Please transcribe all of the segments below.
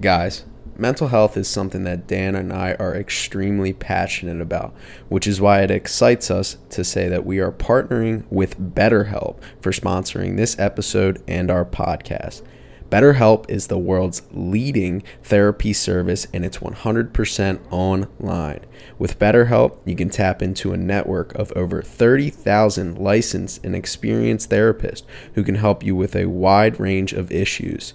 Guys, mental health is something that Dan and I are extremely passionate about, which is why it excites us to say that we are partnering with BetterHelp for sponsoring this episode and our podcast. BetterHelp is the world's leading therapy service and it's 100% online. With BetterHelp, you can tap into a network of over 30,000 licensed and experienced therapists who can help you with a wide range of issues.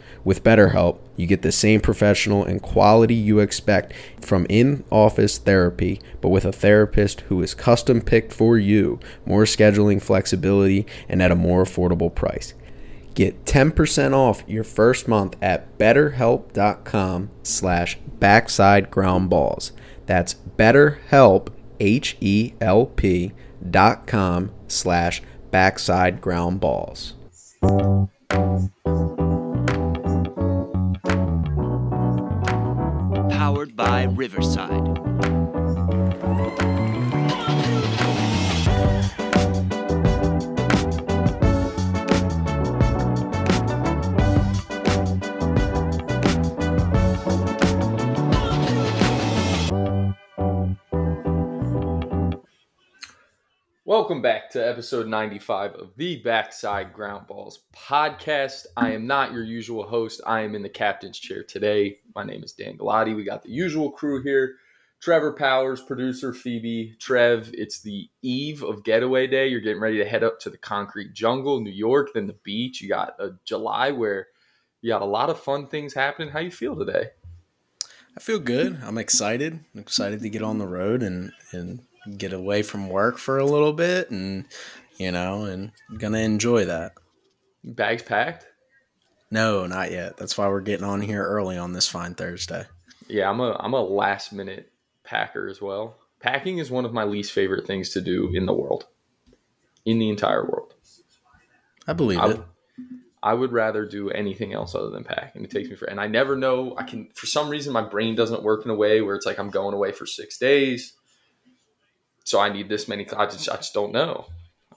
With BetterHelp, you get the same professional and quality you expect from in office therapy, but with a therapist who is custom picked for you, more scheduling flexibility, and at a more affordable price. Get 10% off your first month at betterhelp.com slash backside ground balls. That's betterhelp, H-E-L-P dot com slash backside ground balls. Powered by Riverside. Welcome back to episode 95 of the Backside Ground Balls podcast. I am not your usual host. I am in the captain's chair today. My name is Dan Galati. We got the usual crew here Trevor Powers, producer Phoebe, Trev. It's the eve of getaway day. You're getting ready to head up to the concrete jungle, New York, then the beach. You got a July where you got a lot of fun things happening. How you feel today? I feel good. I'm excited. I'm excited to get on the road and, and get away from work for a little bit and you know and gonna enjoy that bags packed no not yet that's why we're getting on here early on this fine thursday yeah i'm a i'm a last minute packer as well packing is one of my least favorite things to do in the world in the entire world i believe I, it I would rather do anything else other than packing. It takes me for, and I never know. I can, for some reason, my brain doesn't work in a way where it's like I'm going away for six days so I need this many. I just, I just don't know.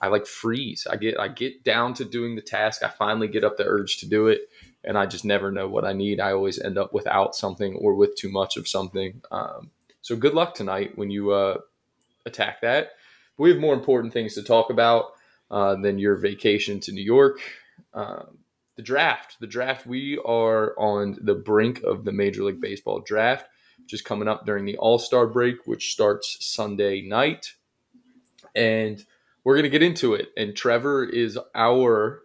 I like freeze. I get I get down to doing the task. I finally get up the urge to do it, and I just never know what I need. I always end up without something or with too much of something. Um, so good luck tonight when you uh, attack that. we have more important things to talk about uh, than your vacation to New York. Um, the draft. The draft. We are on the brink of the Major League Baseball draft which is coming up during the All Star break, which starts Sunday night. And we're going to get into it. And Trevor is our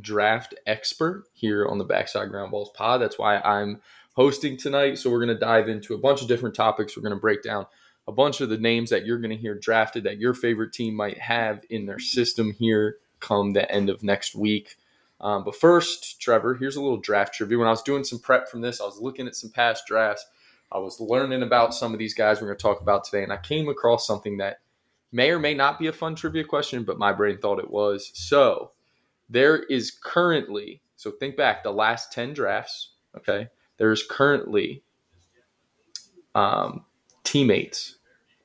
draft expert here on the Backside Ground Balls pod. That's why I'm hosting tonight. So we're going to dive into a bunch of different topics. We're going to break down a bunch of the names that you're going to hear drafted that your favorite team might have in their system here come the end of next week. Um, but first, Trevor, here's a little draft trivia. When I was doing some prep from this, I was looking at some past drafts I was learning about some of these guys we're going to talk about today, and I came across something that may or may not be a fun trivia question, but my brain thought it was. So there is currently, so think back the last 10 drafts, okay? There's currently um, teammates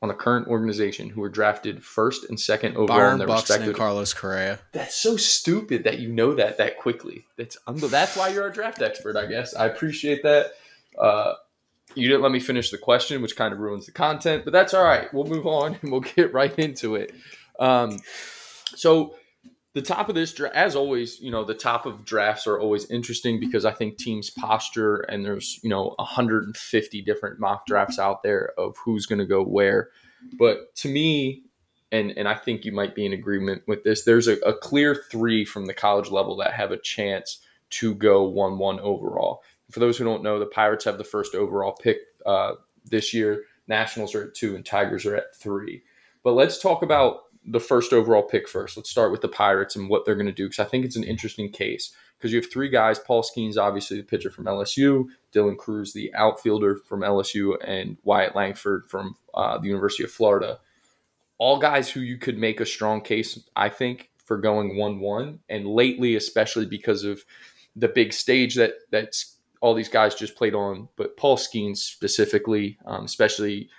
on the current organization who were drafted first and second overall Byron in their Buxton respective. and Carlos Correa. That's so stupid that you know that that quickly. That's that's why you're a draft expert, I guess. I appreciate that. Uh, you didn't let me finish the question, which kind of ruins the content, but that's all right. We'll move on and we'll get right into it. Um, so, the top of this, as always, you know, the top of drafts are always interesting because I think teams posture and there's, you know, 150 different mock drafts out there of who's going to go where. But to me, and and I think you might be in agreement with this, there's a, a clear three from the college level that have a chance to go one one overall for those who don't know, the Pirates have the first overall pick uh, this year. Nationals are at two, and Tigers are at three. But let's talk about the first overall pick first. Let's start with the Pirates and what they're going to do because I think it's an interesting case. because you have three guys. Paul Skenes, obviously the pitcher from LSU, Dylan Crews, the outfielder from LSU, and Wyatt Langford from uh, the University of Florida. All guys who you could make a strong case, I think, for going one-one. And lately, especially because of the big stage that that's all these guys just played on, but Paul Skenes specifically, um, especially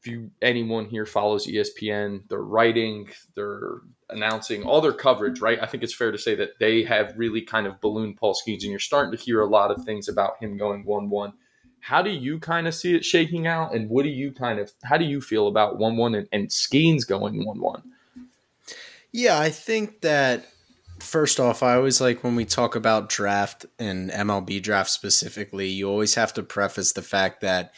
if you anyone here follows ESPN, they're writing, they're announcing all their coverage, right? I think it's fair to say that they have really kind of ballooned Paul Skenes, and you're starting to hear a lot of things about him going one one. How do you kind of see it shaking out, and what do you kind of how do you feel about one one and, and Skenes going one one? Yeah, I think that first off, I always like when we talk about draft and MLB draft specifically, you always have to preface the fact that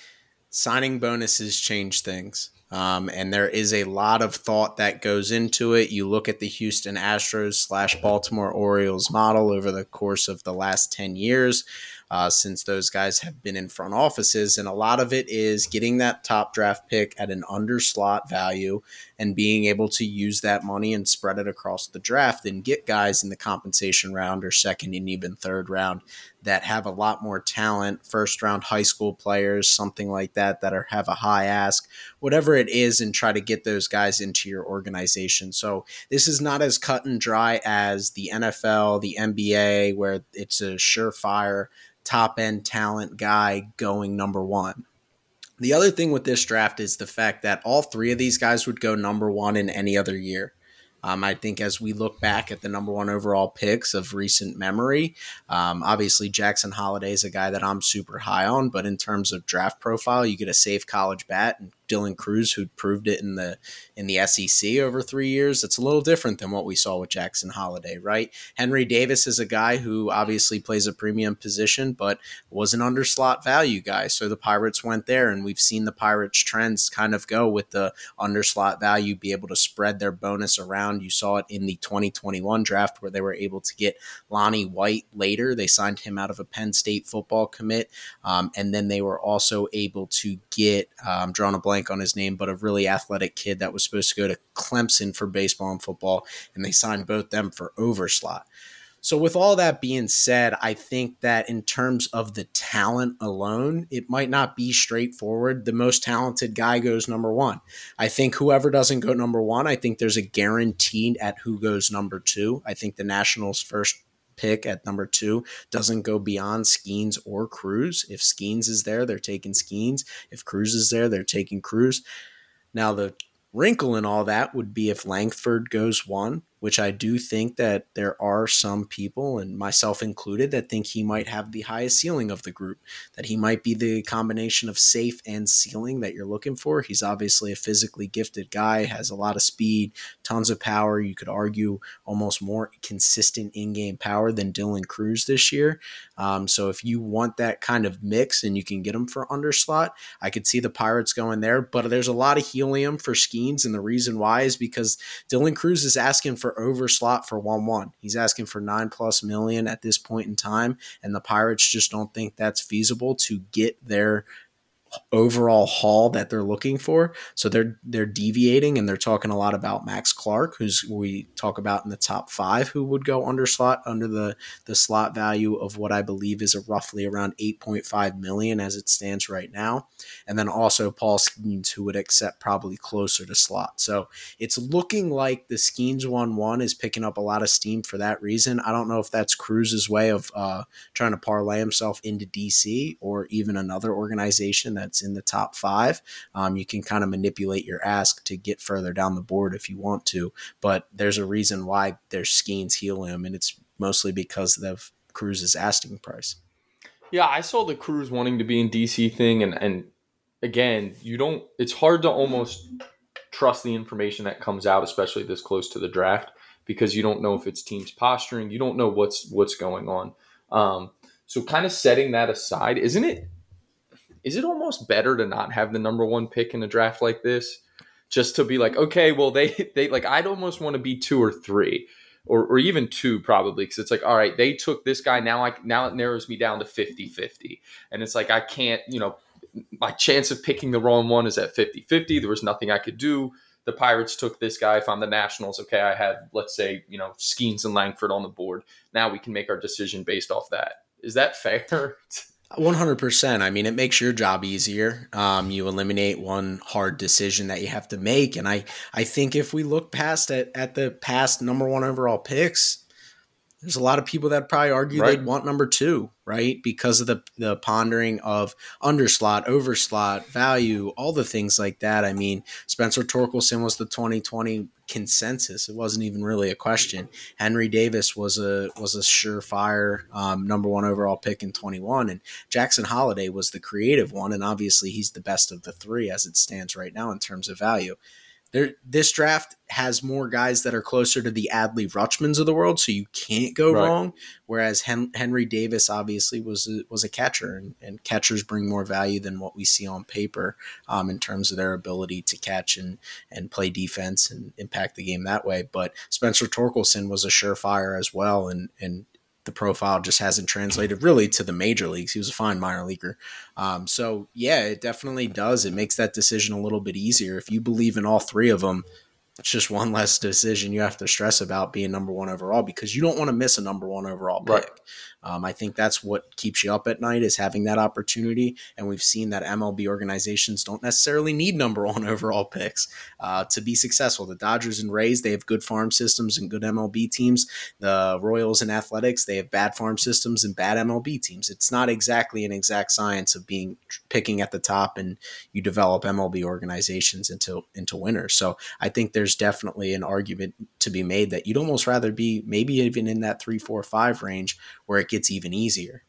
signing bonuses change things. Um, and there is a lot of thought that goes into it. You look at the Houston Astros slash Baltimore Orioles model over the course of the last 10 years uh, since those guys have been in front offices. And a lot of it is getting that top draft pick at an underslot value and being able to use that money and spread it across the draft and get guys in the compensation round or second and even third round that have a lot more talent, first round high school players, something like that, that are have a high ask, whatever it is, and try to get those guys into your organization. So this is not as cut and dry as the NFL, the NBA, where it's a surefire top end talent guy going number one. The other thing with this draft is the fact that all three of these guys would go number one in any other year. Um, I think as we look back at the number one overall picks of recent memory, um, obviously Jackson Holliday is a guy that I'm super high on, but in terms of draft profile, you get a safe college bat and Dylan Crews, who proved it in the in the SEC over three years. It's a little different than what we saw with Jackson Holliday, right? Henry Davis is a guy who obviously plays a premium position, but was an underslot value guy. So the Pirates went there, and we've seen the Pirates trends kind of go with the underslot value, be able to spread their bonus around. You saw it in the 2021 draft where they were able to get Lonnie White later. They signed him out of a Penn State football commit, um, and then they were also able to get um, drawn a blank blank on his name, but a really athletic kid that was supposed to go to Clemson for baseball and football, and they signed both them for overslot. So, with all that being said, I think that in terms of the talent alone, it might not be straightforward. The most talented guy goes number one. I think whoever doesn't go number one, I think there's a guaranteed at who goes number two. I think the Nationals' first pick at number two doesn't go beyond Skenes or Crews. If Skenes is there, they're taking Skenes. If Crews is there, they're taking Crews. Now, the wrinkle in all that would be if Langford goes one which I do think that there are some people, and myself included, that think he might have the highest ceiling of the group, that he might be the combination of safe and ceiling that you're looking for. He's obviously a physically gifted guy, has a lot of speed, tons of power. You could argue almost more consistent in game power than Dylan Crews this year. Um, so if you want that kind of mix and you can get him for underslot, I could see the Pirates going there. But there's a lot of helium for Skenes, and the reason why is because Dylan Crews is asking for over slot for 1 1. He's asking for 9 plus million at this point in time, and the Pirates just don't think that's feasible to get their overall haul that they're looking for. So they're they're deviating and they're talking a lot about Max Clark, who's we talk about in the top five, who would go under slot under the the slot value of what I believe is a roughly around 8.5 million as it stands right now. And then also Paul Skenes, who would accept probably closer to slot. So it's looking like the Skenes one one is picking up a lot of steam for that reason. I don't know if that's Crews's way of uh, trying to parlay himself into DC or even another organization that that's in the top five. Um, you can kind of manipulate your ask to get further down the board if you want to, but there's a reason why there's Skenes helium, and it's mostly because of Crews's asking price. Yeah, I saw the Crews wanting to be in DC thing, and and again, you don't. It's hard to almost trust the information that comes out, especially this close to the draft, because you don't know if it's teams posturing. You don't know what's what's going on. Um, so, kind of setting that aside, isn't it is it almost better to not have the number one pick in a draft like this? Just to be like, okay, well, they they like I'd almost want to be two or three. Or, or even two probably because it's like all right they took this guy now i now it narrows me down to 50 50 and it's like i can't you know my chance of picking the wrong one is at 50 50 there was nothing i could do the Pirates took this guy. If I'm the Nationals, okay, I have let's say you know Skenes and Langford on the board. Now we can make our decision based off that. Is that fair? One hundred percent. I mean, it makes your job easier. Um, you eliminate one hard decision that you have to make, and I, I think if we look past at at the past number one overall picks, there's a lot of people that probably argue right. they'd want number two, right? Because of the the pondering of underslot, overslot, value, all the things like that. I mean, Spencer Torkelson was the 2020 consensus. It wasn't even really a question. Henry Davis was a was a surefire um, number one overall pick in 21, and Jackson Holliday was the creative one, and obviously he's the best of the three as it stands right now in terms of value there this draft has more guys that are closer to the Adley Rutschmans of the world, so you can't go right. wrong. Whereas Hen- Henry Davis obviously was a, was a catcher, and, and, catchers bring more value than what we see on paper um, in terms of their ability to catch and and play defense and impact the game that way. But Spencer Torkelson was a surefire as well, and and the profile just hasn't translated really to the major leagues. He was a fine minor leaguer. Um, so, yeah, it definitely does. It makes that decision a little bit easier. If you believe in all three of them, it's just one less decision you have to stress about being number one overall because you don't want to miss a number one overall pick. Right. Um, I think that's what keeps you up at night is having that opportunity. And we've seen that MLB organizations don't necessarily need number one overall picks uh, to be successful. The Dodgers and Rays, they have good farm systems and good MLB teams. The Royals and Athletics, they have bad farm systems and bad MLB teams. It's not exactly an exact science of being picking at the top and you develop MLB organizations into into winners. So I think there's definitely an argument to be made that you'd almost rather be maybe even in that three, four, five range where it gets even easier.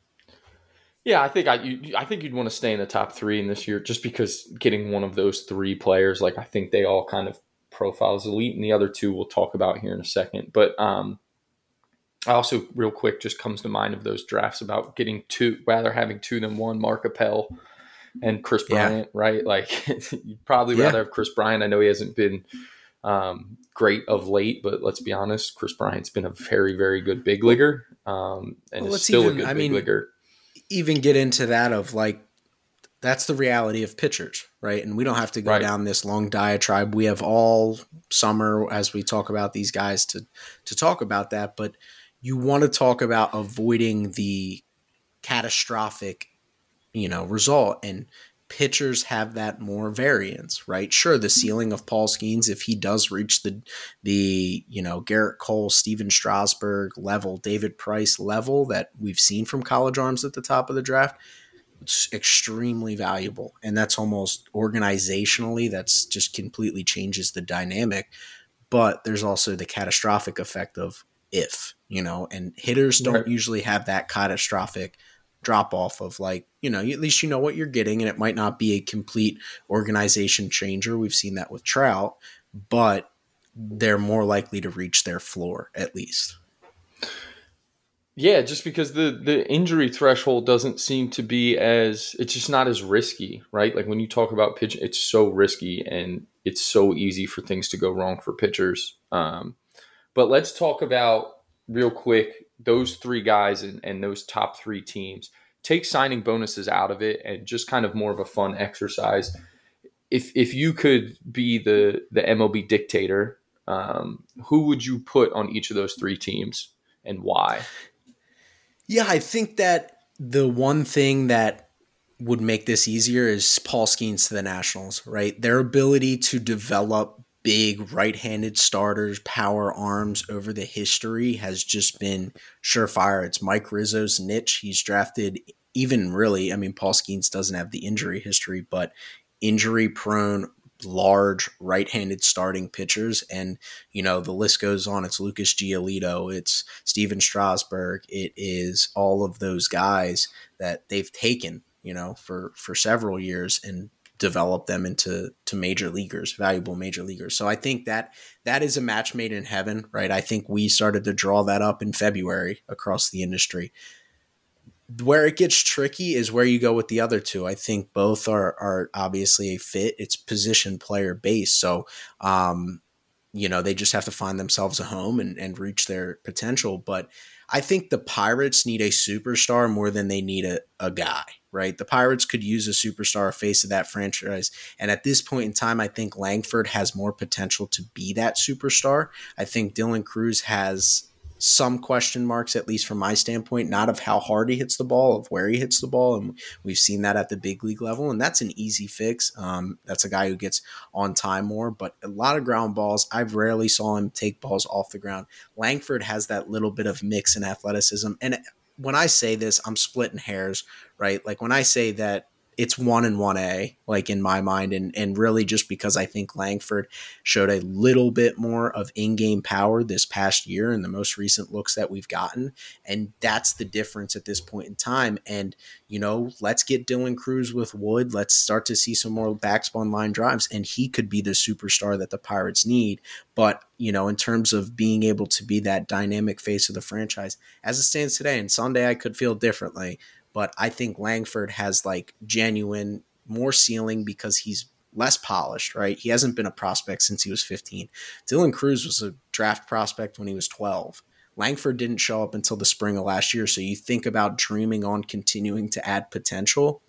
Yeah, I think I you, I think you'd want to stay in the top three in this year just because getting one of those three players, like I think they all kind of profiles elite, and the other two we'll talk about here in a second. But um, I also real quick just comes to mind of those drafts about getting two rather having two than one. Mark Appel and Kris Bryant, yeah. right? Like you'd probably yeah. rather have Kris Bryant. I know he hasn't been um, great of late, but let's be honest, Kris Bryant's been a very, very good big leaguer, um, and well, is still even, a good I big mean, leaguer. Even get into that of like that's the reality of pitchers, right? And we don't have to go right. down this long diatribe. We have all summer as we talk about these guys to to talk about that, but you want to talk about avoiding the catastrophic, you know, result and pitchers have that more variance, right? Sure, the ceiling of Paul Skenes, if he does reach the the you know Gerrit Cole, Stephen Strasburg level, David Price level that we've seen from college arms at the top of the draft, it's extremely valuable, and that's almost organizationally that's just completely changes the dynamic. But there's also the catastrophic effect of if you know, and hitters don't right. usually have that catastrophic drop off of like you know at least you know what you're getting and it might not be a complete organization changer. We've seen that with trout but they're more likely to reach their floor at least. Yeah just because the the injury threshold doesn't seem to be as it's just not as risky right? Like when you talk about pitching it's so risky and it's so easy for things to go wrong for pitchers. Um, but let's talk about real quick those three guys and, and those top three teams. Take signing bonuses out of it and just kind of more of a fun exercise. If if you could be the the MLB dictator, um, who would you put on each of those three teams and why? Yeah, I think that the one thing that would make this easier is Paul Skenes to the Nationals, right? Their ability to develop big right-handed starters, power arms over the history has just been surefire. It's Mike Rizzo's niche. He's drafted even really, I mean, Paul Skenes doesn't have the injury history, but injury prone, large right-handed starting pitchers. And, you know, the list goes on. It's Lucas Giolito, it's Stephen Strasburg, it is all of those guys that they've taken, you know, for for several years and develop them into to major leaguers, valuable major leaguers. So I think that that is a match made in heaven, right? I think we started to draw that up in February across the industry. Where it gets tricky is where you go with the other two. I think both are are obviously a fit. It's position player based, so um, you know they just have to find themselves a home and, and reach their potential. But I think the Pirates need a superstar more than they need a, a guy, right? The Pirates could use a superstar, face of that franchise. And at this point in time, I think Langford has more potential to be that superstar. I think Dylan Crews has some question marks, at least from my standpoint, not of how hard he hits the ball, of where he hits the ball. And we've seen that at the big league level. And that's an easy fix. Um, that's a guy who gets on time more, but a lot of ground balls. I've rarely saw him take balls off the ground. Langford has that little bit of mix in athleticism. And when I say this, I'm splitting hairs, right? Like when I say that it's one and one A, like in my mind, and and really just because I think Langford showed a little bit more of in-game power this past year in the most recent looks that we've gotten, and that's the difference at this point in time. And you know, let's get Dylan Crews with Wood. Let's start to see some more backspun line drives, and he could be the superstar that the Pirates need. But you know, in terms of being able to be that dynamic face of the franchise, as it stands today, and Sunday I could feel differently but I think Langford has like genuine more ceiling because he's less polished, right? He hasn't been a prospect since he was 15. Dylan Crews was a draft prospect when he was 12. Langford didn't show up until the spring of last year. So you think about dreaming on continuing to add potential.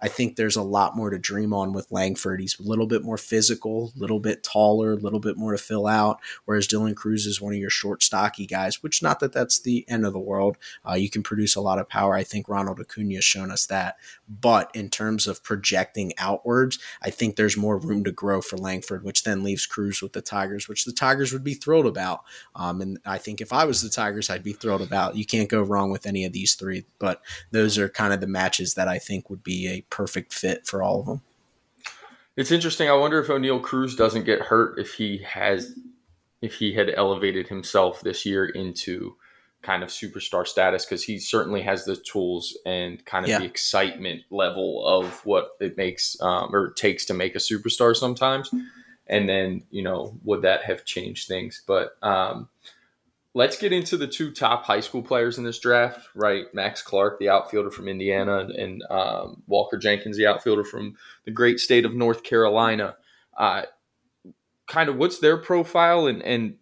I think there's a lot more to dream on with Langford. He's a little bit more physical, a little bit taller, a little bit more to fill out. Whereas Dylan Crews is one of your short, stocky guys, which not that that's the end of the world. Uh, you can produce a lot of power. I think Ronald Acuna has shown us that. But in terms of projecting outwards, I think there's more room to grow for Langford, which then leaves Crews with the Tigers, which the Tigers would be thrilled about. Um, and I think if I was the Tigers, I'd be thrilled about. You can't go wrong with any of these three. But those are kind of the matches that I think would be a perfect fit for all of them. It's interesting. I wonder if Oneil Cruz doesn't get hurt if he has if he had elevated himself this year into kind of superstar status because he certainly has the tools and kind of yeah. the excitement level of what it makes um, or takes to make a superstar sometimes. And then, you know, would that have changed things? But um, let's get into the two top high school players in this draft, right? Max Clark, the outfielder from Indiana, and um, Walker Jenkins, the outfielder from the great state of North Carolina. Uh, kind of what's their profile, and and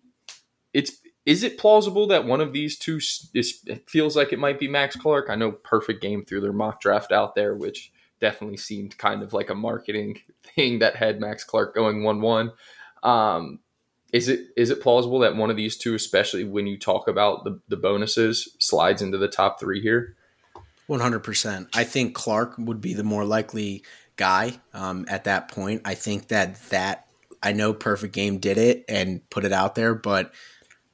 it's is it plausible that one of these two is, feels like it might be Max Clark? I know Perfect Game threw their mock draft out there, which definitely seemed kind of like a marketing thing that had Max Clark going one one. Um, is it is it plausible that one of these two, especially when you talk about the, the bonuses, slides into the top three here? One hundred percent. I think Clark would be the more likely guy um, at that point. I think that that I know Perfect Game did it and put it out there, but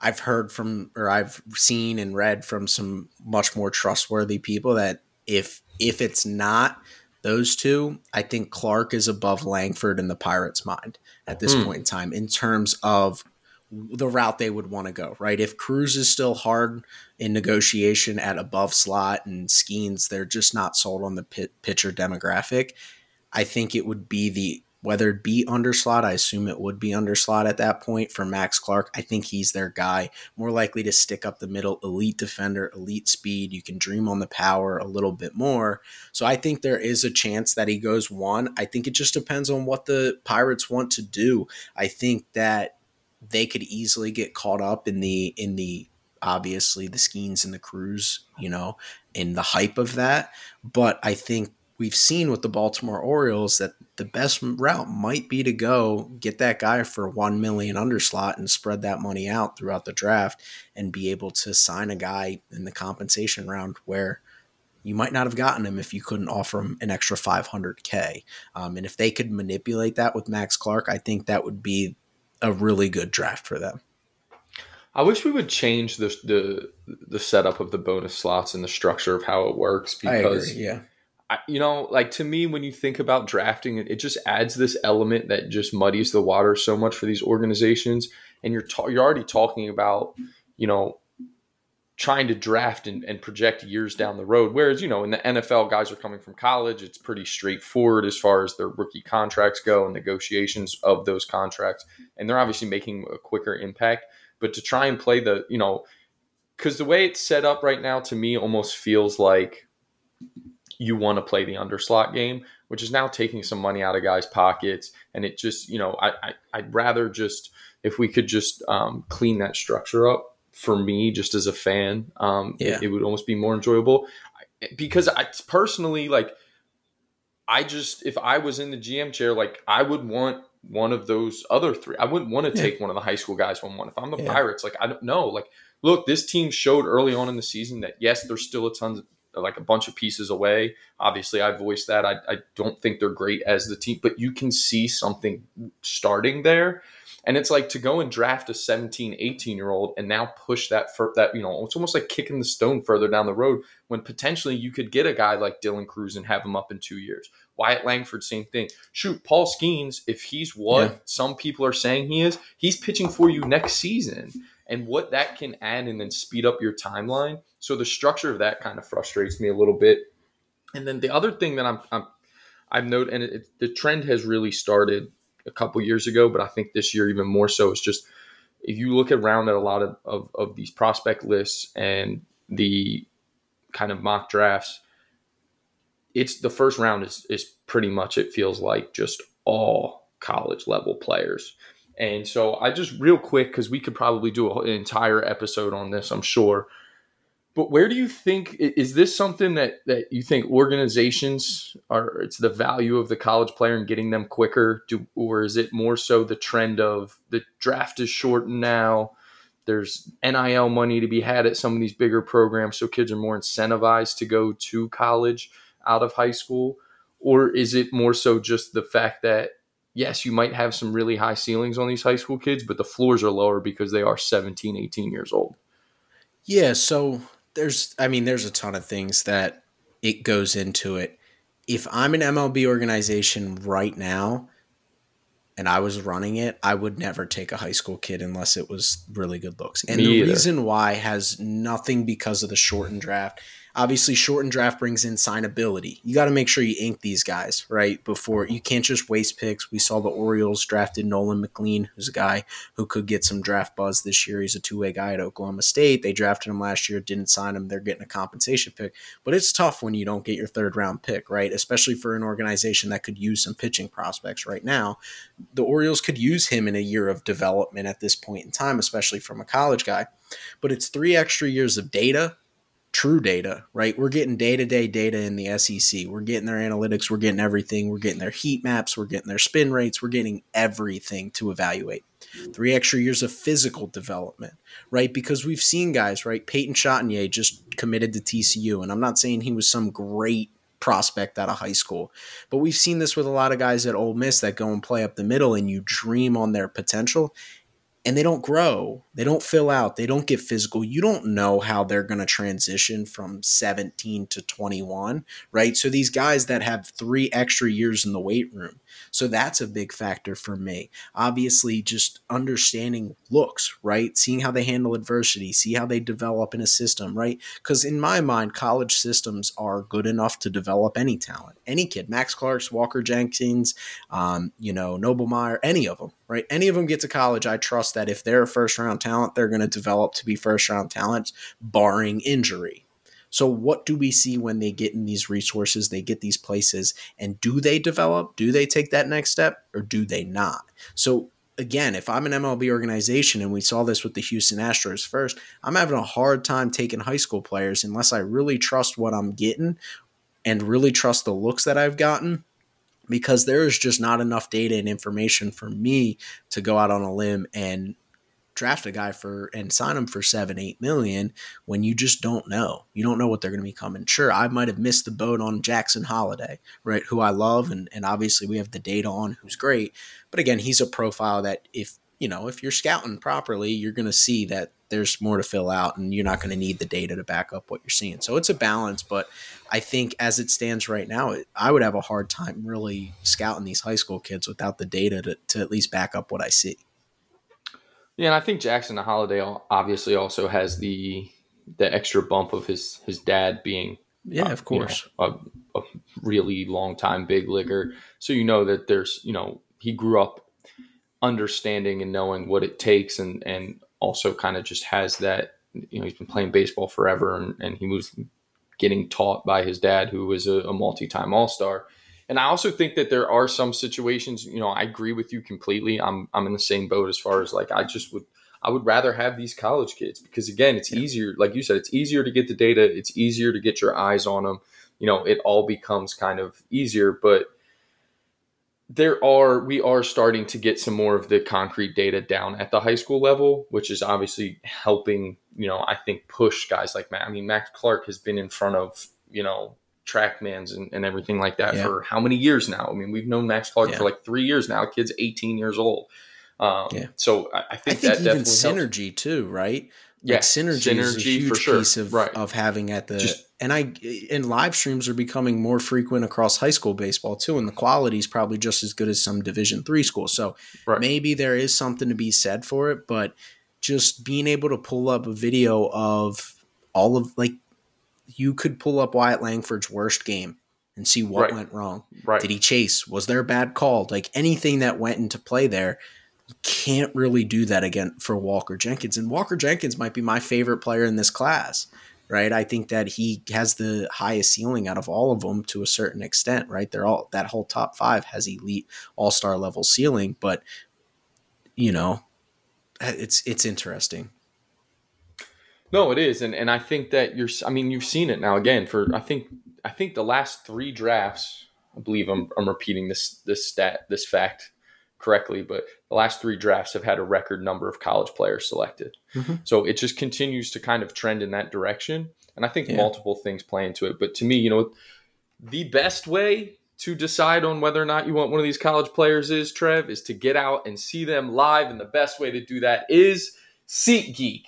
I've heard from or I've seen and read from some much more trustworthy people that if if it's not those two, I think Clark is above Langford in the Pirates' mind at this mm. point in time in terms of the route they would want to go, right? If Crews is still hard in negotiation at above slot and Skenes, they're just not sold on the pit, pitcher demographic. I think it would be the whether it be underslot, I assume it would be underslot at that point for Max Clark. I think he's their guy, more likely to stick up the middle, elite defender, elite speed. You can dream on the power a little bit more. So I think there is a chance that he goes one. I think it just depends on what the Pirates want to do. I think that they could easily get caught up in the in the obviously the Skenes and the Crews, you know, in the hype of that. But I think we've seen with the Baltimore Orioles that the best route might be to go get that guy for 1 million underslot and spread that money out throughout the draft and be able to sign a guy in the compensation round where you might not have gotten him if you couldn't offer him an extra 500k. Um, and if they could manipulate that with Max Clark, I think that would be a really good draft for them. I wish we would change the the the setup of the bonus slots and the structure of how it works because yeah you know, like to me, when you think about drafting, it just adds this element that just muddies the water so much for these organizations. And you're ta- you're already talking about, you know, trying to draft and, and project years down the road. Whereas, you know, in the NFL, guys are coming from college. It's pretty straightforward as far as their rookie contracts go and negotiations of those contracts. And they're obviously making a quicker impact. But to try and play the, you know, because the way it's set up right now to me almost feels like you want to play the underslot game, which is now taking some money out of guys' pockets. And it just, you know, I, I would rather just if we could just um, clean that structure up for me, just as a fan, um, Yeah. it, it would almost be more enjoyable because I personally like. I just if I was in the GM chair, like I would want one of those other three. I wouldn't want to Yeah. take one of the high school guys one one. If I'm the Yeah. Pirates, like I don't know. Like, look, this team showed early on in the season that yes, there's still a ton, like a bunch of pieces away. Obviously, I voiced that. I, I don't think they're great as the team, but you can see something starting there. And it's like to go and draft a 17, 18 year old and now push that for that, you know, it's almost like kicking the stone further down the road when potentially you could get a guy like Dylan Crews and have him up in two years. Wyatt Langford, same thing. Shoot, Paul Skenes, if he's what Yeah. some people are saying he is, he's pitching for you next season. And what that can add and then speed up your timeline. So the structure of that kind of frustrates me a little bit. And then the other thing that I'm, I'm I've noted, and it, the trend has really started a couple years ago, but I think this year even more so. Is just if you look around at a lot of, of, of these prospect lists and the kind of mock drafts, it's the first round is is pretty much it feels like just all college level players. And so I just real quick because we could probably do an entire episode on this, I'm sure. But where do you think is this something that that you think organizations are? It's the value of the college player and getting them quicker, do, or is it more so the trend of the draft is shortened now? There's NIL money to be had at some of these bigger programs, so kids are more incentivized to go to college out of high school, or is it more so just the fact that yes, you might have some really high ceilings on these high school kids, but the floors are lower because they are 17, 18 years old. Yeah, so there's I mean there's a ton of things that it goes into it. If I'm an MLB organization right now and I was running it, I would never take a high school kid unless it was really good looks. And Me the either. reason why has nothing because of the shortened draft. Obviously, shortened draft brings in signability. You got to make sure you ink these guys, right? Before you can't just waste picks. We saw the Orioles drafted Nolan McLean, who's a guy who could get some draft buzz this year. He's a two way guy at Oklahoma State. They drafted him last year, didn't sign him. They're getting a compensation pick. But it's tough when you don't get your third round pick, right? Especially for an organization that could use some pitching prospects right now. The Orioles could use him in a year of development at this point in time, especially from a college guy. But it's three extra years of data true data, right? We're getting day to day data in the SEC. We're getting their analytics. We're getting everything. We're getting their heat maps. We're getting their spin rates. We're getting everything to evaluate. Three extra years of physical development, right? Because we've seen guys, right? Peyton Chatagnier just committed to TCU, and I'm not saying he was some great prospect out of high school, but we've seen this with a lot of guys at Ole Miss that go and play up the middle, and you dream on their potential, and they don't grow, they don't fill out, they don't get physical. You don't know how they're going to transition from 17 to 21, right? So these guys that have three extra years in the weight room. So that's a big factor for me. Obviously, just understanding looks, right? Seeing how they handle adversity, see how they develop in a system, right? Because in my mind, college systems are good enough to develop any talent, any kid. Max Clark's, Walker Jenkins, um, you know, Noble Meyer, any of them, right? Any of them get to college. I trust that if they're a first round talent, they're going to develop to be first round talents, barring injury. So, what do we see when they get in these resources? They get these places, and do they develop? Do they take that next step, or do they not? So, again, if I'm an MLB organization, and we saw this with the Houston Astros first, I'm having a hard time taking high school players unless I really trust what I'm getting and really trust the looks that I've gotten because there is just not enough data and information for me to go out on a limb and draft a guy for and sign him for seven, eight million when you just don't know. You don't know what they're going to be coming. sure, I might have missed the boat on Jackson Holliday, right? Who I love, and and obviously we have the data on who's great. But again, he's a profile that if you know if you're scouting properly, you're going to see that there's more to fill out, and you're not going to need the data to back up what you're seeing. So it's a balance, but I think as it stands right now, I would have a hard time really scouting these high school kids without the data to, to at least back up what I see. Yeah, and I think Jackson the Holliday obviously also has the the extra bump of his his dad being Yeah, uh, of course. you know, a, a really long time big leaguer. So you know that there's you know he grew up understanding and knowing what it takes, and and also kind of just has that you know he's been playing baseball forever, and, and he was getting taught by his dad, who was a, a multi time All Star. And I also think that there are some situations, you know, I agree with you completely. I'm I'm in the same boat as far as like I just would I would rather have these college kids because again, it's easier. Like you said, it's easier to get the data. It's easier to get your eyes on them. You know, it all becomes kind of easier, but there are we are starting to get some more of the concrete data down at the high school level, which is obviously helping. You know, I think push guys like Matt. I mean, Max Clark has been in front of you know trackmans and, and everything like that Yeah. for how many years now? I mean, we've known Max Clark Yeah. for like three years now. Kid's 18 years old. Um, Yeah. So I, I I think, think that even definitely helps. synergy too, right? Yeah, like synergy, is a huge sure. piece of Right. of having at the Just- and I and live streams are becoming more frequent across high school baseball too, and the quality is probably just as good as some Division three schools. So Right. maybe there is something to be said for it, but just being able to pull up a video of all of like you could pull up Wyatt Langford's worst game and see what Right. went wrong. Right. Did he chase? Was there a bad call? Like anything that went into play there, you can't really do that again for Walker Jenkins. And Walker Jenkins might be my favorite player in this class, right? I think that he has the highest ceiling out of all of them to a certain extent, right? They're all that whole top five has elite all star level ceiling, but you know, it's it's interesting. No, it is, and and I think that you're. I mean, you've seen it now again for. I think I think the last three drafts. I believe I'm I'm repeating this this stat this fact correctly, but the last three drafts have had a record number of college players selected. Mhm. So it just continues to kind of trend in that direction, and I think Yeah. multiple things play into it. But to me, you know, the best way to decide on whether or not you want one of these college players is Trev is to get out and see them live, and the best way to do that is SeatGeek.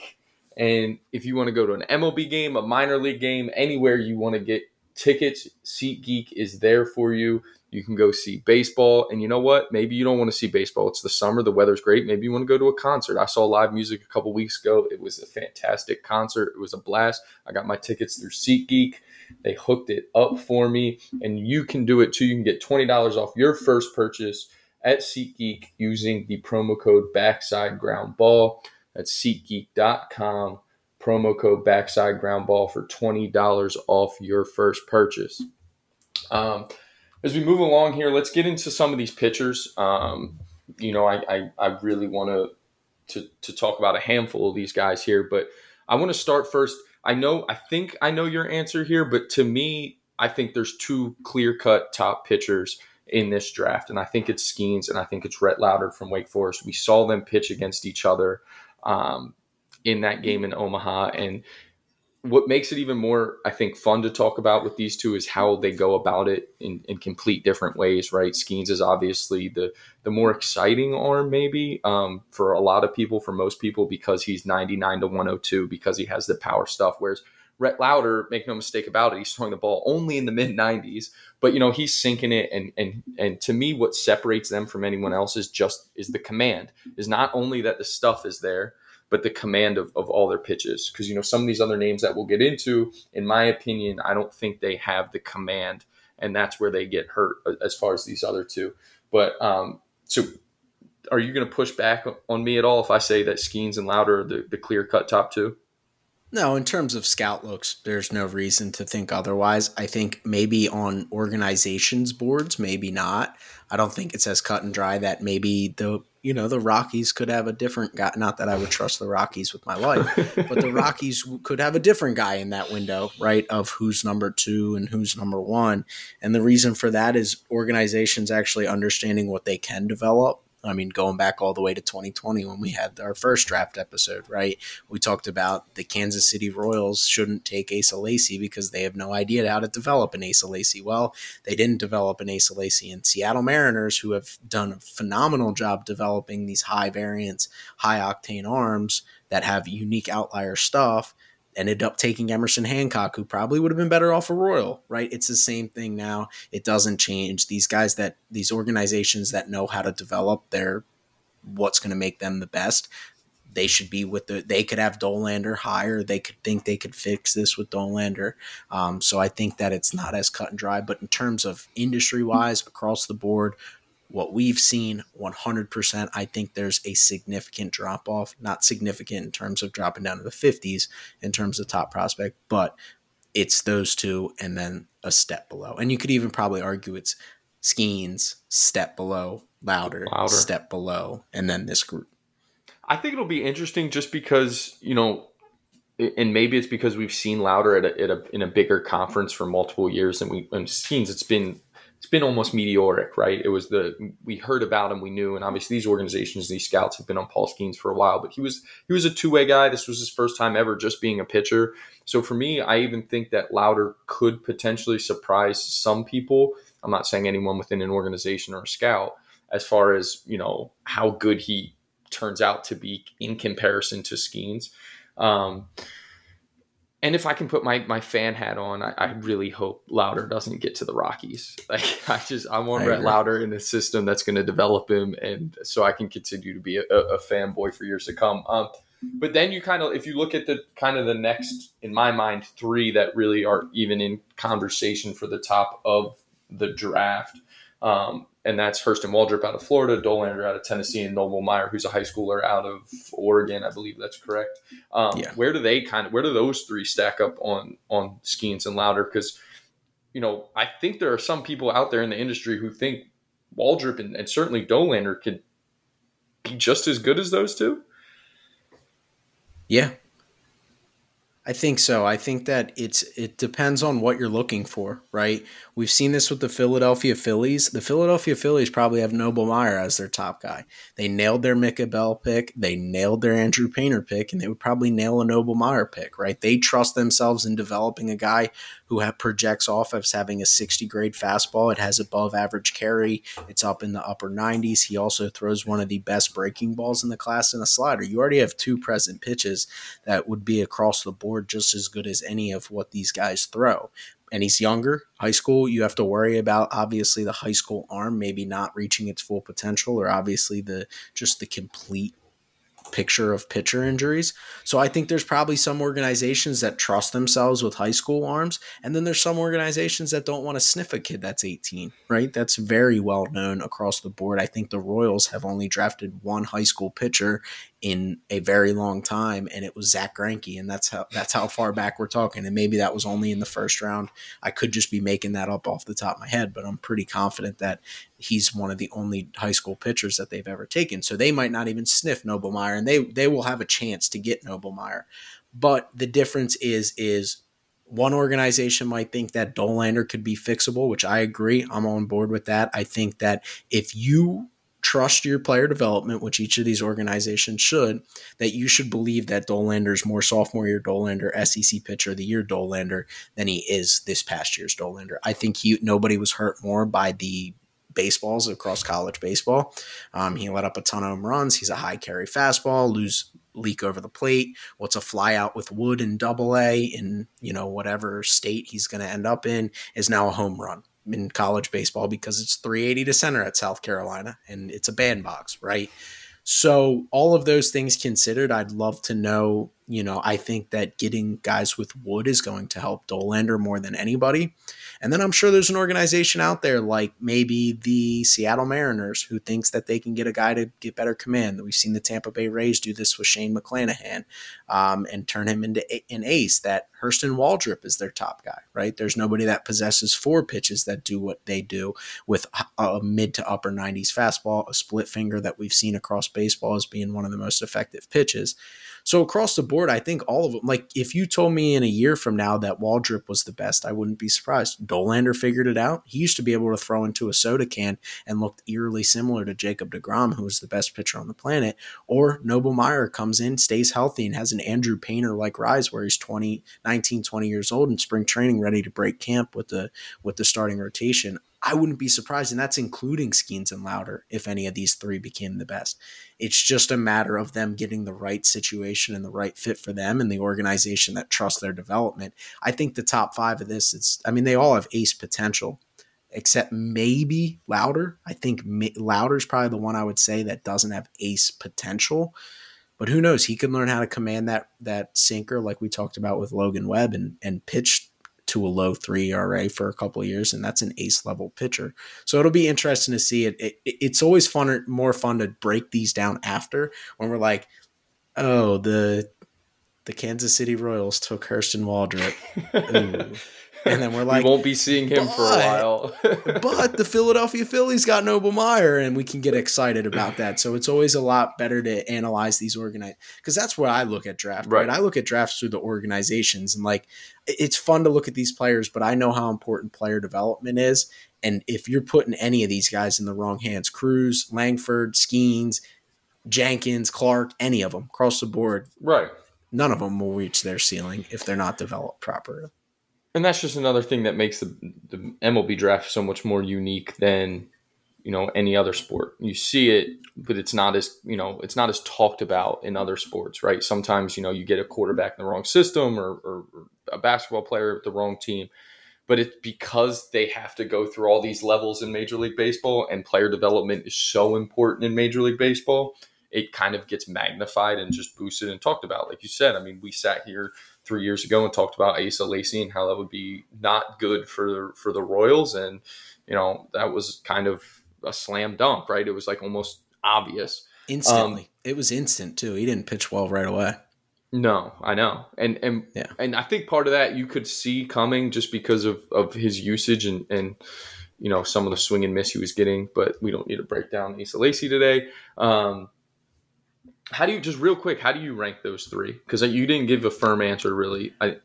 And if you want to go to an MLB game, a minor league game, anywhere you want to get tickets, SeatGeek is there for you. You can go see baseball. And you know what? Maybe you don't want to see baseball. It's the summer, the weather's great. Maybe you want to go to a concert. I saw live music a couple weeks ago. It was a fantastic concert. It was a blast. I got my tickets through SeatGeek. They hooked it up for me, and you can do it too. You can get $20 off your first purchase at SeatGeek using the promo code Backside Ground Ball. That's SeatGeek.com. Promo code Backside Ground Ball for $20 off your first purchase. Um, as we move along here, let's get into some of these pitchers. Um, you know, I, I, I really want to to to talk about a handful of these guys here, but I want to start first. I know, I think I know your answer here, but to me, I think there's two clear cut top pitchers in this draft, and I think it's Skenes and I think it's Rhett Lowder from Wake Forest. We saw them pitch against each other um, in that game in Omaha, and what makes it even more, I think, fun to talk about with these two is how they go about it in, in complete different ways, right? Skenes is obviously the the more exciting arm, maybe um, for a lot of people, for most people, because he's 99 to 102, because he has the power stuff. Whereas Rhett Lowder, make no mistake about it, he's throwing the ball only in the mid 90s, but you know he's sinking it, and and and to me, what separates them from anyone else is just is the command. Is not only that the stuff is there, but the command of, of all their pitches. Because, you know, some of these other names that we'll get into, in my opinion, I don't think they have the command. And that's where they get hurt uh, as far as these other two. But um, so are you going to push back on me at all if I say that Skenes and Lowder are the, the clear cut top two? No, in terms of scout looks, there's no reason to think otherwise. I think maybe on organizations boards, maybe not. I don't think it's as cut and dry that maybe the you know the Rockies could have a different guy. Not that I would trust the Rockies with my life, but the Rockies could have a different guy in that window, right? Of who's number two and who's number one. And the reason for that is organizations actually understanding what they can develop. I mean, going back all the way to 2020 when we had our first draft episode, right? We talked about the Kansas City Royals shouldn't take Asa Lacy because they have no idea how to develop an Asa Lacy. Well, they didn't develop an Asa Lacy. And Seattle Mariners, who have done a phenomenal job developing these high variance, high octane arms that have unique outlier stuff, ended up taking Emerson Hancock, who probably would have been better off a Royal, right? It's the same thing now. It doesn't change. These guys that these organizations that know how to develop their what's going to make them the best. They should be with the. They could have Dollander higher. They could think they could fix this with Dollander. Um, so I think that it's not as cut and dry. But in terms of industry wise, across the board, what we've seen 100% i think there's a significant drop off not significant in terms of dropping down to the 50s in terms of top prospect but it's those two and then a step below. And you could even probably argue it's skenes step below lowder, Lowder. step below and then this group. I think it'll be interesting just because you know, and maybe it's because we've seen Lowder at a, at a in a bigger conference for multiple years, and we and Skenes it's been it's been almost meteoric, right? It was the we heard about him, we knew, and obviously these organizations, these scouts have been on Paul Skenes for a while, but he was he was a two way guy. This was his first time ever just being a pitcher. So for me, I even think that Lowder could potentially surprise some people. I'm not saying anyone within an organization or a scout as far as you know how good he turns out to be in comparison to Skenes. Um, and if I can put my my fan hat on, I, I, really hope Lowder doesn't get to the Rockies. Like I just I want I Rhett Lowder in a system that's going to develop him, and so I can continue to be a, a fanboy for years to come. Um, but then you kind of if you look at the kind of the next in my mind three that really are even in conversation for the top of the draft. Um, and that's Hurston Waldrep out of Florida, Dollander out of Tennessee, and Noble Meyer, who's a high schooler out of Oregon, I believe that's correct. Um, yeah. Where do they kind of where do those three stack up on on Skenes and Lowder? Because you know I think there are some people out there in the industry who think Waldrep and, and certainly Dollander could be just as good as those two. Yeah, I think so. I think that it's it depends on what you're looking for, right? We've seen this with the Philadelphia Phillies. The Philadelphia Phillies probably have Noble Meyer as their top guy. They nailed their Mick Abel pick, they nailed their Andrew Painter pick, and they would probably nail a Noble Meyer pick, right? They trust themselves in developing a guy who projects off as having a 60 grade fastball. It has above average carry. It's up in the upper 90s. He also throws one of the best breaking balls in the class in a slider. You already have two present pitches that would be across the board just as good as any of what these guys throw. And he's younger. High school, you have to worry about obviously the high school arm maybe not reaching its full potential, or obviously the just the complete picture of pitcher injuries. So I think there's probably some organizations that trust themselves with high school arms, and then there's some organizations that don't want to sniff a kid that's 18, right? That's very well known across the board. I think the Royals have only drafted one high school pitcher in a very long time, and it was Zach Greinke, and that's how that's how far back we're talking. And maybe that was only in the first round. I could just be making that up off the top of my head, but I'm pretty confident that he's one of the only high school pitchers that they've ever taken. So they might not even sniff Noble Meyer, and they they will have a chance to get Noble Meyer. But the difference is is one organization might think that Dollander could be fixable, which I agree. I'm on board with that. I think that if you trust your player development, which each of these organizations should, that you should believe that Dollander's more sophomore year Dollander, SEC pitcher of the year Dollander than he is this past year's Dollander. I think he nobody was hurt more by the baseballs across college baseball. Um, he let up a ton of home runs. He's a high carry fastball, lose leak over the plate. What's a fly out with wood in double A in, you know, whatever state he's going to end up in is now a home run in college baseball because it's 380 to center at South Carolina and it's a bandbox, right? So all of those things considered, I'd love to know, you know, I think that getting guys with wood is going to help Dollander more than anybody. And then I'm sure there's an organization out there like maybe the Seattle Mariners who thinks that they can get a guy to get better command. We've seen the Tampa Bay Rays do this with Shane McClanahan um, and turn him into an ace. That Hurston Waldrep is their top guy, right? There's nobody that possesses four pitches that do what they do with a mid to upper 90s fastball, a split finger that we've seen across baseball as being one of the most effective pitches. So across the board, I think all of them. Like if you told me in a year from now that Waldrep was the best, I wouldn't be surprised. Dollander figured it out. He used to be able to throw into a soda can and looked eerily similar to Jacob Degrom, who was the best pitcher on the planet. Or Noble Meyer comes in, stays healthy, and has an Andrew Painter like rise where he's 20, 19, 20 years old in spring training, ready to break camp with the with the starting rotation. I wouldn't be surprised, and that's including Skenes and Lowder, if any of these three became the best. It's just a matter of them getting the right situation and the right fit for them and the organization that trusts their development. I think the top five of this, it's, I mean, they all have ace potential, except maybe Lowder. I think Lowder is probably the one I would say that doesn't have ace potential. But who knows? He can learn how to command that that sinker, like we talked about with Logan Webb, and and pitch to a low three ERA for a couple years, and that's an ace level pitcher. So it'll be interesting to see it. it it's always fun, or, more fun to break these down after when we're like, oh, the the Kansas City Royals took Hurston Waldrep. And then we're like, we won't be seeing him for a while. but the Philadelphia Phillies got Noble Meyer, and we can get excited about that. So it's always a lot better to analyze these organize because that's where I look at draft. Right. Right. I look at drafts through the organizations, and like it's fun to look at these players, but I know how important player development is. And if you're putting any of these guys in the wrong hands, Crews, Langford, Skenes, Jenkins, Clark, any of them across the board, right. none of them will reach their ceiling if they're not developed properly. And that's just another thing that makes the, the MLB draft so much more unique than you know any other sport. You see it, but it's not as you know it's not as talked about in other sports, right? Sometimes you know you get a quarterback in the wrong system or, or, or a basketball player with the wrong team, but it's because they have to go through all these levels in Major League Baseball, and player development is so important in Major League Baseball. It kind of gets magnified and just boosted and talked about. Like you said, I mean, we sat here three years ago and talked about Asa Lacy and how that would be not good for for the Royals, and you know that was kind of a slam dunk, right? It was like almost obvious. Instantly, it was instant too. He didn't pitch well right away. No, I know, and and Yeah. and I think part of that you could see coming just because of of his usage and and you know some of the swing and miss he was getting. But we don't need to break down Asa Lacy today. Um, how do you just real quick? How do you rank those three? Because you didn't give a firm answer, really. I,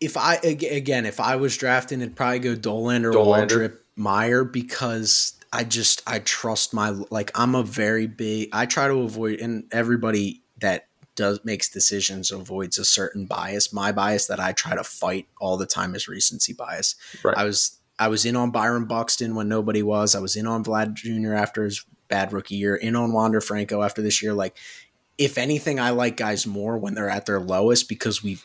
if I again, if I was drafting, it'd probably go Dolan or Waldrep, Meyer because I just I trust my like I'm a very big. I try to avoid and everybody that does makes decisions avoids a certain bias. My bias that I try to fight all the time is recency bias. Right. I was I was in on Byron Buxton when nobody was. I was in on Vlad Jr. after his bad rookie year. In on Wander Franco after this year. Like, if anything, I like guys more when they're at their lowest because we've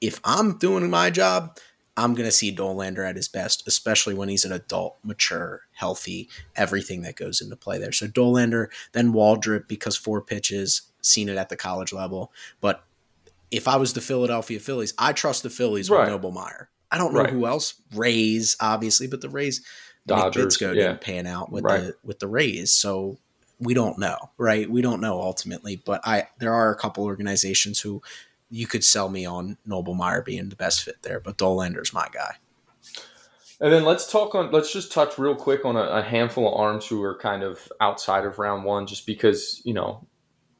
if I'm doing my job, I'm going to see Dollander at his best, especially when he's an adult, mature, healthy, everything that goes into play there. So Dollander, then Waldrep because four pitches, seen it at the college level. But if I was the Philadelphia Phillies, I trust the Phillies Right. with Noble Meyer. I don't know Right. who else. Rays, obviously, but the Rays, Nick Dodgers, Bitsko yeah. didn't pan out with Right. the with the Rays. So we don't know, right? We don't know ultimately, but I there are a couple organizations who you could sell me on Noble Meyer being the best fit there, but Dollander's my guy. And then let's talk on. Let's just touch real quick on a, a handful of arms who are kind of outside of round one, just because you know,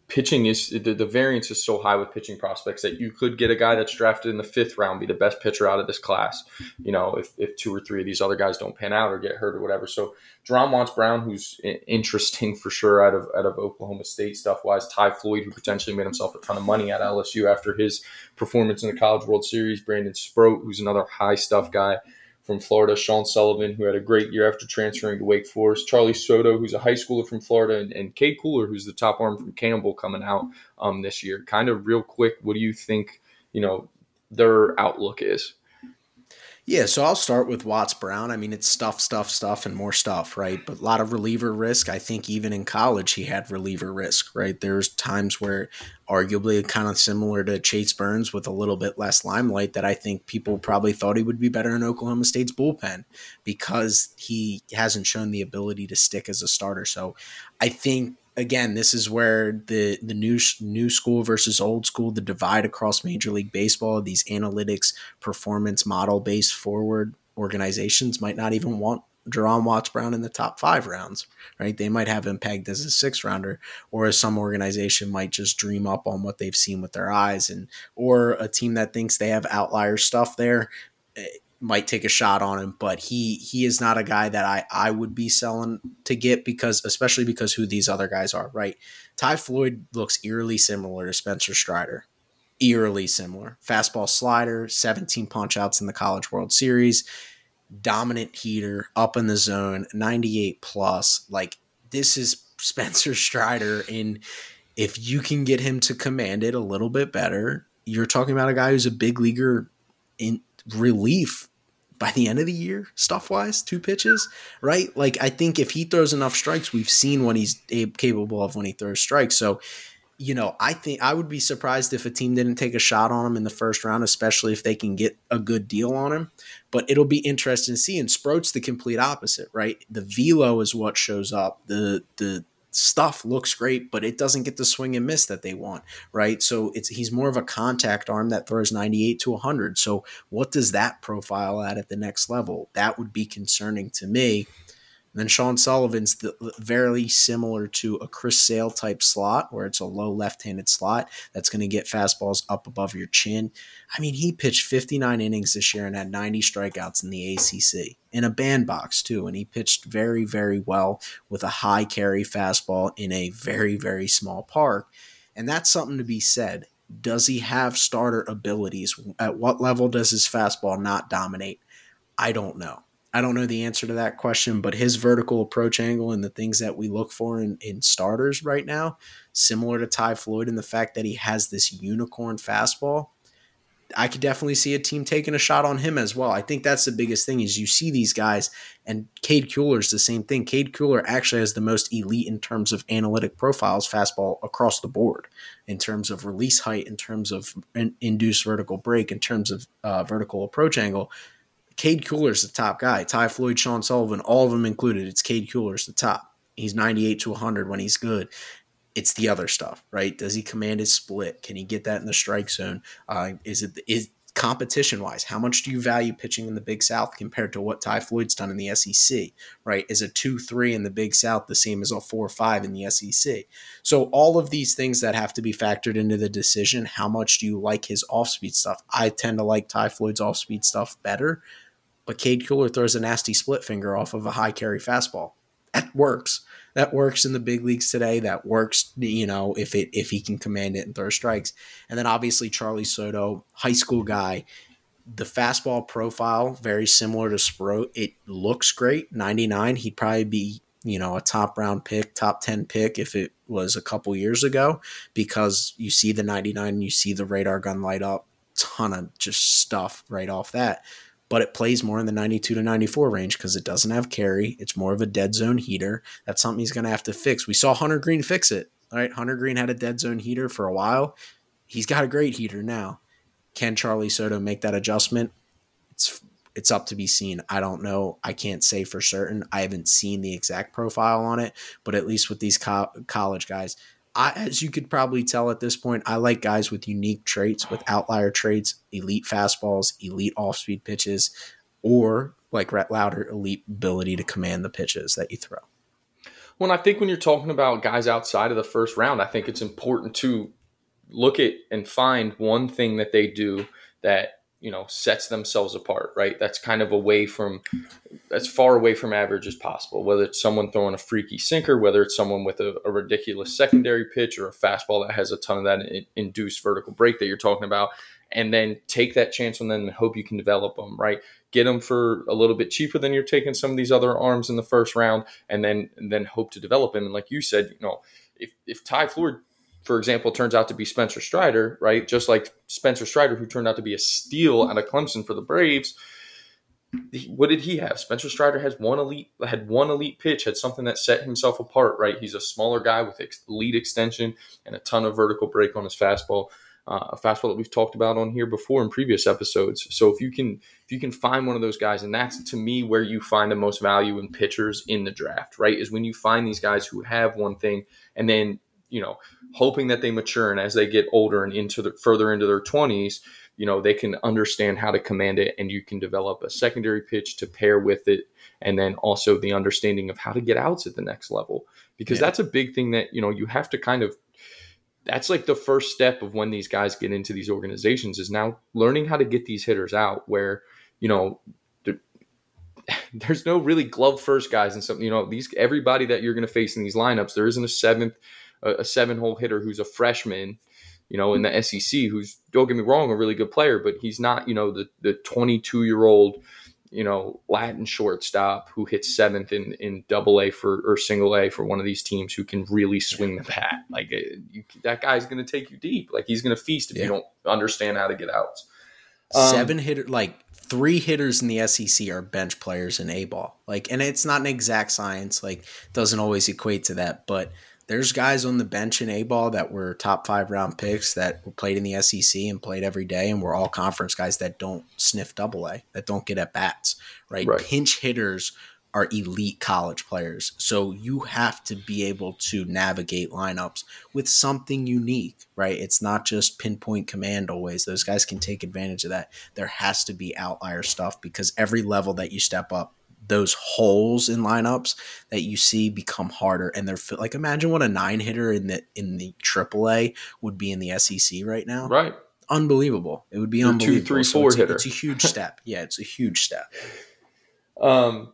pitching is the, the variance is so high with pitching prospects that you could get a guy that's drafted in the fifth round be the best pitcher out of this class. You know, if, if two or three of these other guys don't pan out or get hurt or whatever. So, Juaron Watts Brown, who's interesting for sure out of out of Oklahoma State stuff wise. Ty Floyd, who potentially made himself a ton of money at LSU after his performance in the College World Series. Brandon Sproat, who's another high stuff guy from Florida, Sean Sullivan, who had a great year after transferring to Wake Forest, Charlee Soto, who's a high schooler from Florida, and, and Cade Kuehler, who's the top arm from Campbell coming out um, this year. Kind of real quick, what do you think, you know, their outlook is? Yeah, so I'll start with Watts Brown. I mean, it's stuff, stuff, stuff, and more stuff, right? But a lot of reliever risk. I think even in college, he had reliever risk, right? There's times where, arguably, kind of similar to Chase Burns with a little bit less limelight, that I think people probably thought he would be better in Oklahoma State's bullpen because he hasn't shown the ability to stick as a starter. So I think again, this is where the the new new school versus old school, the divide across Major League Baseball, these analytics, performance model based forward organizations might not even want Juaron Watts Brown in the top five rounds, right? They might have him pegged as a six rounder, or as some organization might just dream up on what they've seen with their eyes, and or a team that thinks they have outlier stuff there eh, might take a shot on him, but he he is not a guy that I I would be selling to get because especially because who these other guys are, right? Ty Floyd looks eerily similar to Spencer Strider. Eerily similar. Fastball slider, 17 punch outs in the College World Series, dominant heater, up in the zone, 98 plus. Like this is Spencer Strider and if you can get him to command it a little bit better, you're talking about a guy who's a big leaguer in relief by the end of the year, stuff wise, two pitches, right? Like, I think if he throws enough strikes, we've seen what he's capable of when he throws strikes. So, you know, I think I would be surprised if a team didn't take a shot on him in the first round, especially if they can get a good deal on him. But it'll be interesting to see. And Sproat's the complete opposite, right? The velo is what shows up. The the stuff looks great, but it doesn't get the swing and miss that they want, right? So it's he's more of a contact arm that throws 98 to 100. So what does that profile at at the next level? That would be concerning to me. And then Sean Sullivan's the, very similar to a Chris Sale type slot, where it's a low left-handed slot that's going to get fastballs up above your chin. I mean, he pitched 59 innings this year and had 90 strikeouts in the ACC in a bandbox too, and he pitched very, very well with a high carry fastball in a very, very small park, and that's something to be said. Does he have starter abilities? At what level does his fastball not dominate? I don't know. I don't know the answer to that question, but his vertical approach angle and the things that we look for in, in starters right now, similar to Ty Floyd, and the fact that he has this unicorn fastball, I could definitely see a team taking a shot on him as well. I think that's the biggest thing is you see these guys, and Cade Kuehler is the same thing. Cade Kuehler actually has the most elite in terms of analytic profiles fastball across the board, in terms of release height, in terms of induced vertical break, in terms of uh, vertical approach angle. Cade Kuehler's the top guy. Ty Floyd, Sean Sullivan, all of them included. It's Cade Kuehler's the top. He's 98 to 100 when he's good. It's the other stuff, right? Does he command his split? Can he get that in the strike zone? Uh, is it is competition wise? How much do you value pitching in the Big South compared to what Ty Floyd's done in the SEC? Right? Is a two three in the Big South the same as a four five in the SEC? So all of these things that have to be factored into the decision. How much do you like his off speed stuff? I tend to like Ty Floyd's off speed stuff better but Cade Kuehler throws a nasty split finger off of a high carry fastball. That works. That works in the big leagues today. That works, you know, if it if he can command it and throw strikes. And then obviously Charlee Soto, high school guy, the fastball profile very similar to Sproat. It looks great. 99, he'd probably be, you know, a top round pick, top 10 pick if it was a couple years ago because you see the 99, you see the radar gun light up, ton of just stuff right off that but it plays more in the 92 to 94 range because it doesn't have carry. It's more of a dead zone heater. That's something he's going to have to fix. We saw Hunter Greene fix it. All right, Hunter Greene had a dead zone heater for a while. He's got a great heater now. Can Charlee Soto make that adjustment? It's it's up to be seen. I don't know. I can't say for certain. I haven't seen the exact profile on it, but at least with these co- college guys, I, as you could probably tell at this point, I like guys with unique traits, with outlier traits, elite fastballs, elite off speed pitches, or like Lowder, elite ability to command the pitches that you throw. Well, I think when you're talking about guys outside of the first round, I think it's important to look at and find one thing that they do that you know sets themselves apart right? That's kind of away from as far away from average as possible whether it's someone throwing a freaky sinker whether it's someone with a, a ridiculous secondary pitch or a fastball that has a ton of that in, induced vertical break that you're talking about and then take that chance on them and hope you can develop them right? Get them for a little bit cheaper than you're taking some of these other arms in the first round and then and then hope to develop them and like you said you know if if Ty Floyd for example, turns out to be Spencer Strider, right? Just like Spencer Strider, who turned out to be a steal out of Clemson for the Braves. What did he have? Spencer Strider has one elite, had one elite pitch, had something that set himself apart, right? He's a smaller guy with elite extension and a ton of vertical break on his fastball, uh, a fastball that we've talked about on here before in previous episodes. So if you can, if you can find one of those guys, and that's to me where you find the most value in pitchers in the draft, right? Is when you find these guys who have one thing and then you know, hoping that they mature and as they get older and into the further into their 20s, you know, they can understand how to command it and you can develop a secondary pitch to pair with it and then also the understanding of how to get outs at the next level because yeah. that's a big thing that, you know, you have to kind of that's like the first step of when these guys get into these organizations is now learning how to get these hitters out where, you know, there's no really glove first guys and something, you know, these everybody that you're going to face in these lineups, there isn't a seventh a, a seven hole hitter who's a freshman, you know, in the SEC, who's don't get me wrong, a really good player, but he's not, you know, the the 22 year old, you know, Latin shortstop who hits seventh in in Double A for or Single A for one of these teams who can really swing the bat. Like uh, you, that guy's going to take you deep. Like he's going to feast if yeah. you don't understand how to get outs. Um, Seven hitter, like three hitters in the SEC are bench players in A ball. Like, and it's not an exact science. Like, doesn't always equate to that, but there's guys on the bench in A ball that were top five round picks that played in the SEC and played every day, and we're all conference guys that don't sniff double A, that don't get at bats, right? right? Pinch hitters are elite college players. So you have to be able to navigate lineups with something unique, right? It's not just pinpoint command always. Those guys can take advantage of that. There has to be outlier stuff because every level that you step up, those holes in lineups that you see become harder and they're like imagine what a nine hitter in the in the AAA would be in the SEC right now. Right. Unbelievable. It would be Your unbelievable. two, three, So four it's, hitter. It's a huge step. Yeah, it's a huge step. Um,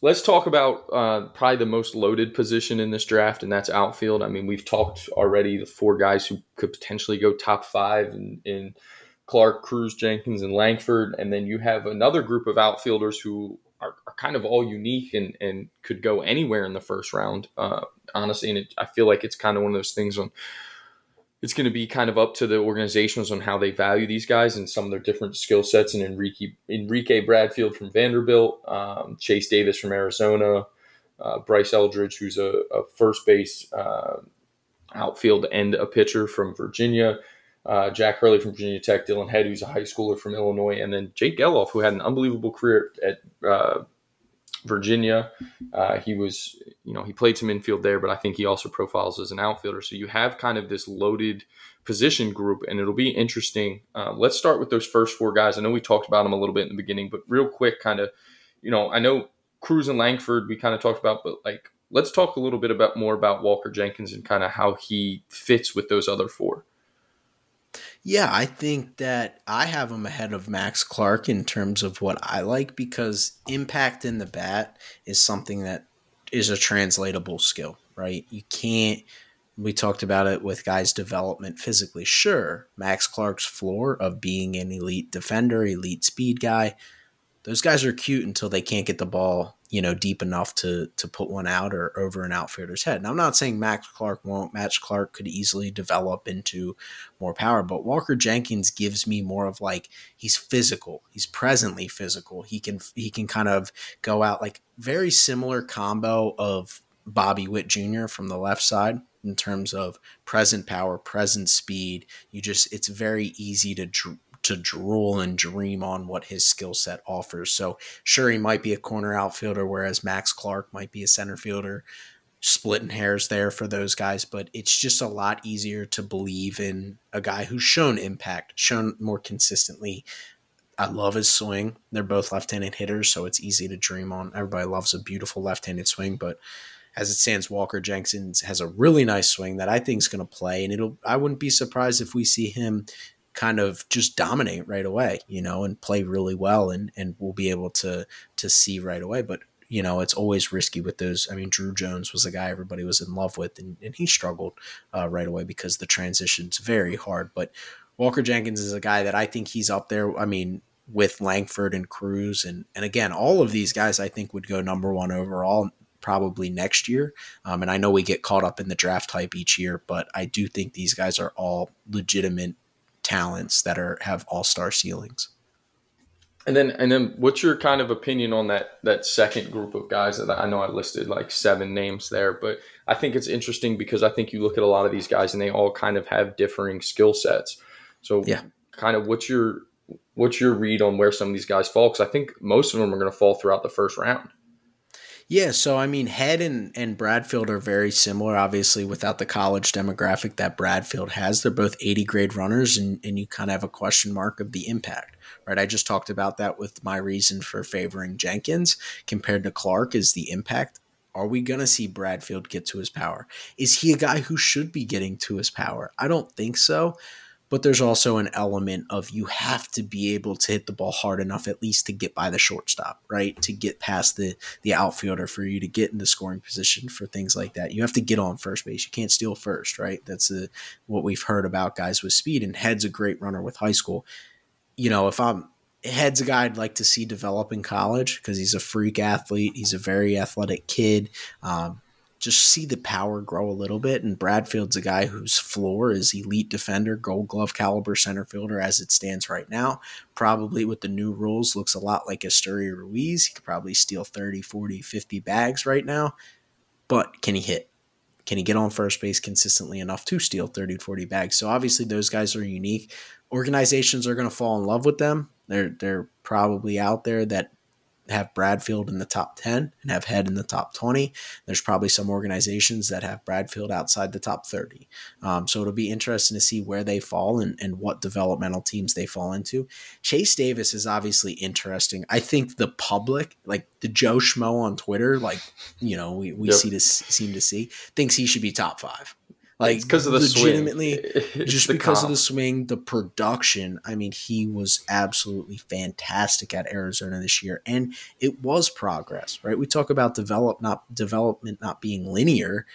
let's talk about uh, probably the most loaded position in this draft, and that's outfield. I mean, we've talked already the four guys who could potentially go top five in, in Clark, Crews, Jenkins, and Langford, and then you have another group of outfielders who are, are kind of all unique and, and could go anywhere in the first round. Uh, honestly, and it, I feel like it's kind of one of those things on it's going to be kind of up to the organizations on how they value these guys and some of their different skill sets. And Enrique, Enrique Bradfield from Vanderbilt, um, Chase Davis from Arizona, uh, Bryce Eldridge, who's a, a first base uh, outfield and a pitcher from Virginia, uh, Jack Hurley from Virginia Tech, Dillon Head, who's a high schooler from Illinois, and then Jake Gelof, who had an unbelievable career at uh, Virginia. Uh, he was, you know, he played some infield there, but I think he also profiles as an outfielder. So you have kind of this loaded position group, and it'll be interesting. Uh, let's start with those first four guys. I know we talked about them a little bit in the beginning, but real quick, kind of, you know, I know Crews and Langford we kind of talked about, but like, let's talk a little bit about more about Walker Jenkins and kind of how he fits with those other four. Yeah, I think that I have him ahead of Max Clark in terms of what I like because impact in the bat is something that is a translatable skill, right? You can't. We talked about it with guys' development physically. Sure, Max Clark's floor of being an elite defender, elite speed guy, those guys are cute until they can't get the ball, you know, deep enough to to put one out or over an outfielder's head. Now, I'm not saying Max Clark won't. Max Clark could easily develop into more power, but Walker Jenkins gives me more of like he's physical. He's presently physical. He can he can kind of go out like very similar combo of Bobby Witt Jr. from the left side in terms of present power, present speed. You just it's very easy to to drool and dream on what his skill set offers. So sure, he might be a corner outfielder, whereas Max Clark might be a center fielder. Splitting hairs there for those guys, but it's just a lot easier to believe in a guy who's shown impact, shown more consistently. I love his swing. They're both left-handed hitters, so it's easy to dream on. Everybody loves a beautiful left-handed swing, but as it stands, Walker Jenkins has a really nice swing that I think is going to play, and it'll. I wouldn't be surprised if we see him kind of just dominate right away, you know, and play really well, and and we'll be able to to see right away. But you know, it's always risky with those. I mean, Drew Jones was a guy everybody was in love with, and, and he struggled uh, right away because the transition's very hard. But Walker Jenkins is a guy that I think he's up there. I mean, with Langford and Crews, and and again, all of these guys I think would go number one overall probably next year. Um, and I know we get caught up in the draft hype each year, but I do think these guys are all legitimate talents that are have all star ceilings. And then, and then, what's your kind of opinion on that that second group of guys that I know I listed like seven names there, but I think it's interesting because I think you look at a lot of these guys and they all kind of have differing skill sets. So, Yeah. kind of what's your what's your read on where some of these guys fall? Because I think most of them are going to fall throughout the first round. Yeah, so I mean, Head and, and Bradfield are very similar, obviously, without the college demographic that Bradfield has. They're both 80 grade runners, and, and you kind of have a question mark of the impact, right? I just talked about that with my reason for favoring Jenkins compared to Clark is the impact. Are we going to see Bradfield get to his power? Is he a guy who should be getting to his power? I don't think so. But there's also an element of you have to be able to hit the ball hard enough at least to get by the shortstop, right? To get past the the outfielder for you to get into scoring position for things like that. You have to get on first base. You can't steal first, right? That's a, what we've heard about guys with speed. And Head's a great runner with high school. You know, if I'm Head's a guy I'd like to see develop in college because he's a freak athlete. He's a very athletic kid. Um, just see the power grow a little bit. And Bradfield's a guy whose floor is elite defender, gold glove caliber center fielder as it stands right now. Probably with the new rules, looks a lot like Esteury Ruiz. He could probably steal 30, 40, 50 bags right now. But can he hit? Can he get on first base consistently enough to steal 30 40 bags? So obviously those guys are unique. Organizations are going to fall in love with them. They're they're probably out there that have Bradfield in the top 10 and have Head in the top 20. There's probably some organizations that have Bradfield outside the top 30. Um, so it'll be interesting to see where they fall and, and what developmental teams they fall into. Chase Davis is obviously interesting. I think the public, like the Joe Schmo on Twitter, like, you know, we, we yep. see this seem to see, thinks he should be top five. Like because of the legitimately, swing. just because comp. of the swing, the production. I mean, he was absolutely fantastic at Arizona this year, and it was progress, right? We talk about develop not development not being linear.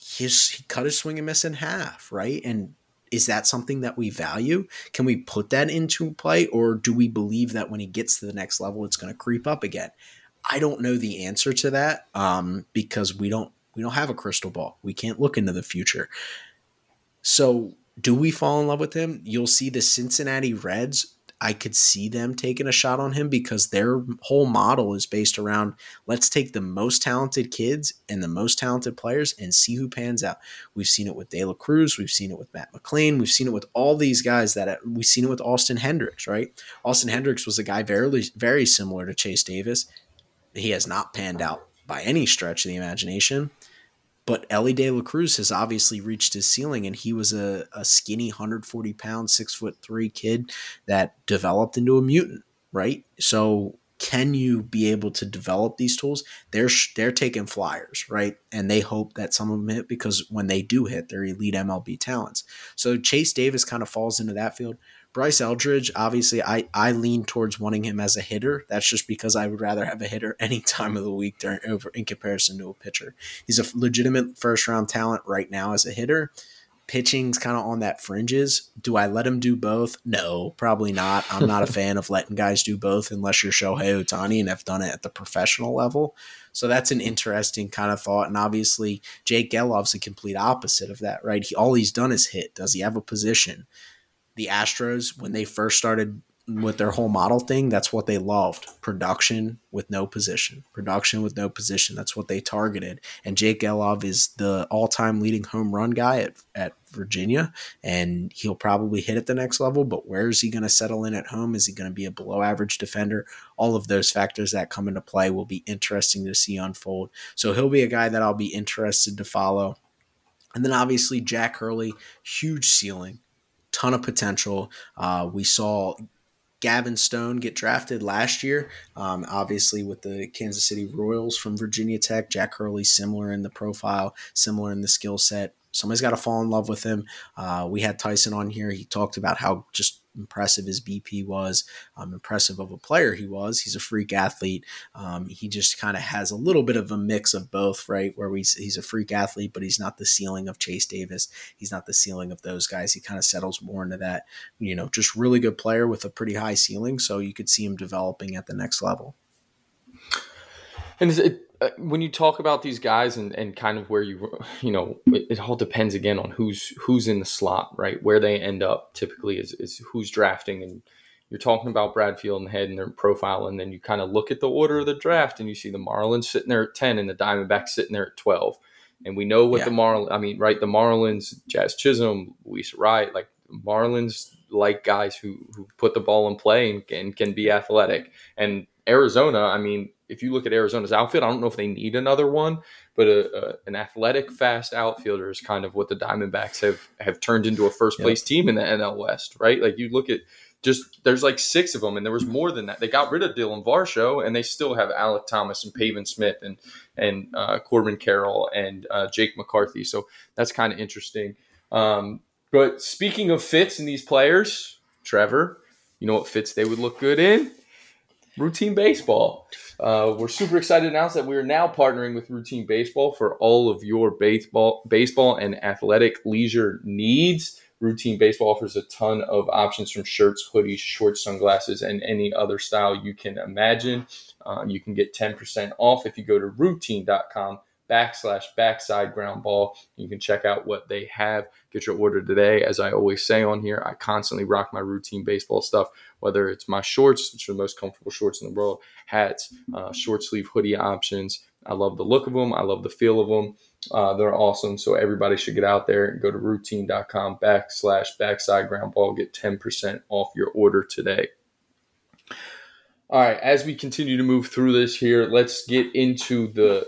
His he cut his swing and miss in half, right? And is that something that we value? Can we put that into play, or do we believe that when he gets to the next level, it's going to creep up again? I don't know the answer to that um, because we don't we don't have a crystal ball. We can't look into the future. So, do we fall in love with him? You'll see the Cincinnati Reds. I could see them taking a shot on him because their whole model is based around let's take the most talented kids and the most talented players and see who pans out. We've seen it with De La Cruz, we've seen it with Matt McLain, we've seen it with all these guys that we've seen it with Austin Hendricks, right? Austin Hendricks was a guy very very similar to Chase Davis. He has not panned out by any stretch of the imagination. But Elly De La Cruz has obviously reached his ceiling, and he was a, a skinny, 140 pound, six foot three kid that developed into a mutant, right? So can you be able to develop these tools? They're they're taking flyers, right? And they hope that some of them hit because when they do hit, they're elite MLB talents. So Chase Davis kind of falls into that field. Bryce Eldridge, obviously, I, I lean towards wanting him as a hitter. That's just because I would rather have a hitter any time of the week during, over in comparison to a pitcher. He's a legitimate first round talent right now as a hitter. Pitching's kind of on that fringes. Do I let him do both? No, probably not. I'm not a fan of letting guys do both unless you're Shohei Ohtani and have done it at the professional level. So that's an interesting kind of thought. And obviously, Jake Gelof's a complete opposite of that, right? He, all he's done is hit. Does he have a position? The Astros when they first started with their whole model thing, that's what they loved. Production with no position. Production with no position. That's what they targeted. And Jake Gelof is the all-time leading home run guy at, at Virginia, and he'll probably hit at the next level. But where is he going to settle in at home? Is he going to be a below-average defender? All of those factors that come into play will be interesting to see unfold. So he'll be a guy that I'll be interested to follow. And then obviously Jack Hurley, huge ceiling ton of potential. Uh, we saw Gavin Stone get drafted last year, um, obviously with the Kansas City Royals from Virginia Tech. Jack Hurley, similar in the profile, similar in the skill set. Somebody's got to fall in love with him. Uh, we had Tyson on here. He talked about how just impressive his BP was, um, impressive of a player he was. He's a freak athlete. Um, he just kind of has a little bit of a mix of both, right? Where he's, he's a freak athlete, but he's not the ceiling of Chase Davis. He's not the ceiling of those guys. He kind of settles more into that, you know, just really good player with a pretty high ceiling. So you could see him developing at the next level. And it, Uh, when you talk about these guys and, and kind of where you you know it, it, all depends again on who's who's in the slot right? Where they end up typically is, is who's drafting. And you're talking about Bradfield and the Head and their profile and then you kind of look at the order of the draft and you see the Marlins sitting there at 10 and the Diamondbacks sitting there at 12 and we know what yeah. the Marlins I mean right the Marlins Jazz Chisholm Luis Wright like Marlins like guys who who put the ball in play and, and can be athletic. And Arizona I mean if you look at Arizona's outfit, I don't know if they need another one, but a, a, an athletic, fast outfielder is kind of what the Diamondbacks have have turned into a first place team in the NL West, right? Like you look at just there's like six of them, and there was more than that. They got rid of Daulton Varsho, and they still have Alek Thomas and Pavin Smith and and uh, Corbin Carroll and uh, Jake McCarthy. So that's kind of interesting. Um, but speaking of fits in these players, Trevor, you know what fits they would look good in? Routine baseball. Uh, we're super excited to announce that we are now partnering with Routine Baseball for all of your baseball, baseball and athletic leisure needs. Routine Baseball offers a ton of options from shirts, hoodies, shorts, sunglasses, and any other style you can imagine. Uh, you can get 10% off if you go to routine.com backslash backside ground ball. You can check out what they have. Get your order today. As I always say on here, I constantly rock my routine baseball stuff, whether it's my shorts, which are the most comfortable shorts in the world, hats, uh, short sleeve hoodie options. I love the look of them. I love the feel of them. Uh, they're awesome. So everybody should get out there and go to routine.com backslash backside ground ball. Get 10% off your order today. All right, as we continue to move through this here, let's get into the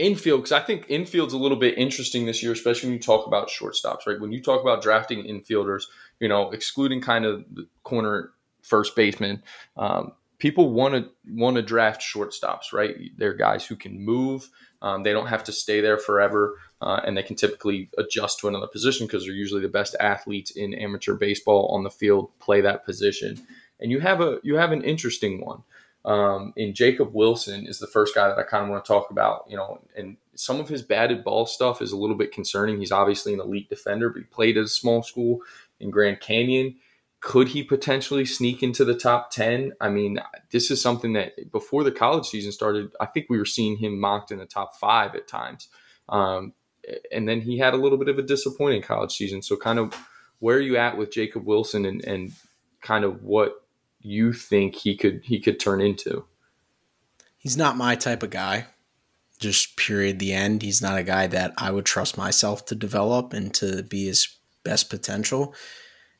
infield because I think infield's a little bit interesting this year, especially when you talk about shortstops, right? When you talk about drafting infielders, you know, excluding kind of the corner first baseman, um, people want to want to draft shortstops, right? They're guys who can move. Um, they don't have to stay there forever, uh, and they can typically adjust to another position because they're usually the best athletes in amateur baseball on the field play that position. And you have a you have an interesting one um, in Jacob Wilson is the first guy that I kind of want to talk about. You know, and some of his batted ball stuff is a little bit concerning. He's obviously an elite defender, but he played at a small school in Grand Canyon. Could he potentially sneak into the top 10? I mean, this is something that before the college season started, I think we were seeing him mocked in the top five at times. Um, and then he had a little bit of a disappointing college season. So, kind of where are you at with Jacob Wilson and, and kind of what you think he could he could turn into? He's not my type of guy. Just period the end. He's not a guy that I would trust myself to develop and to be his best potential.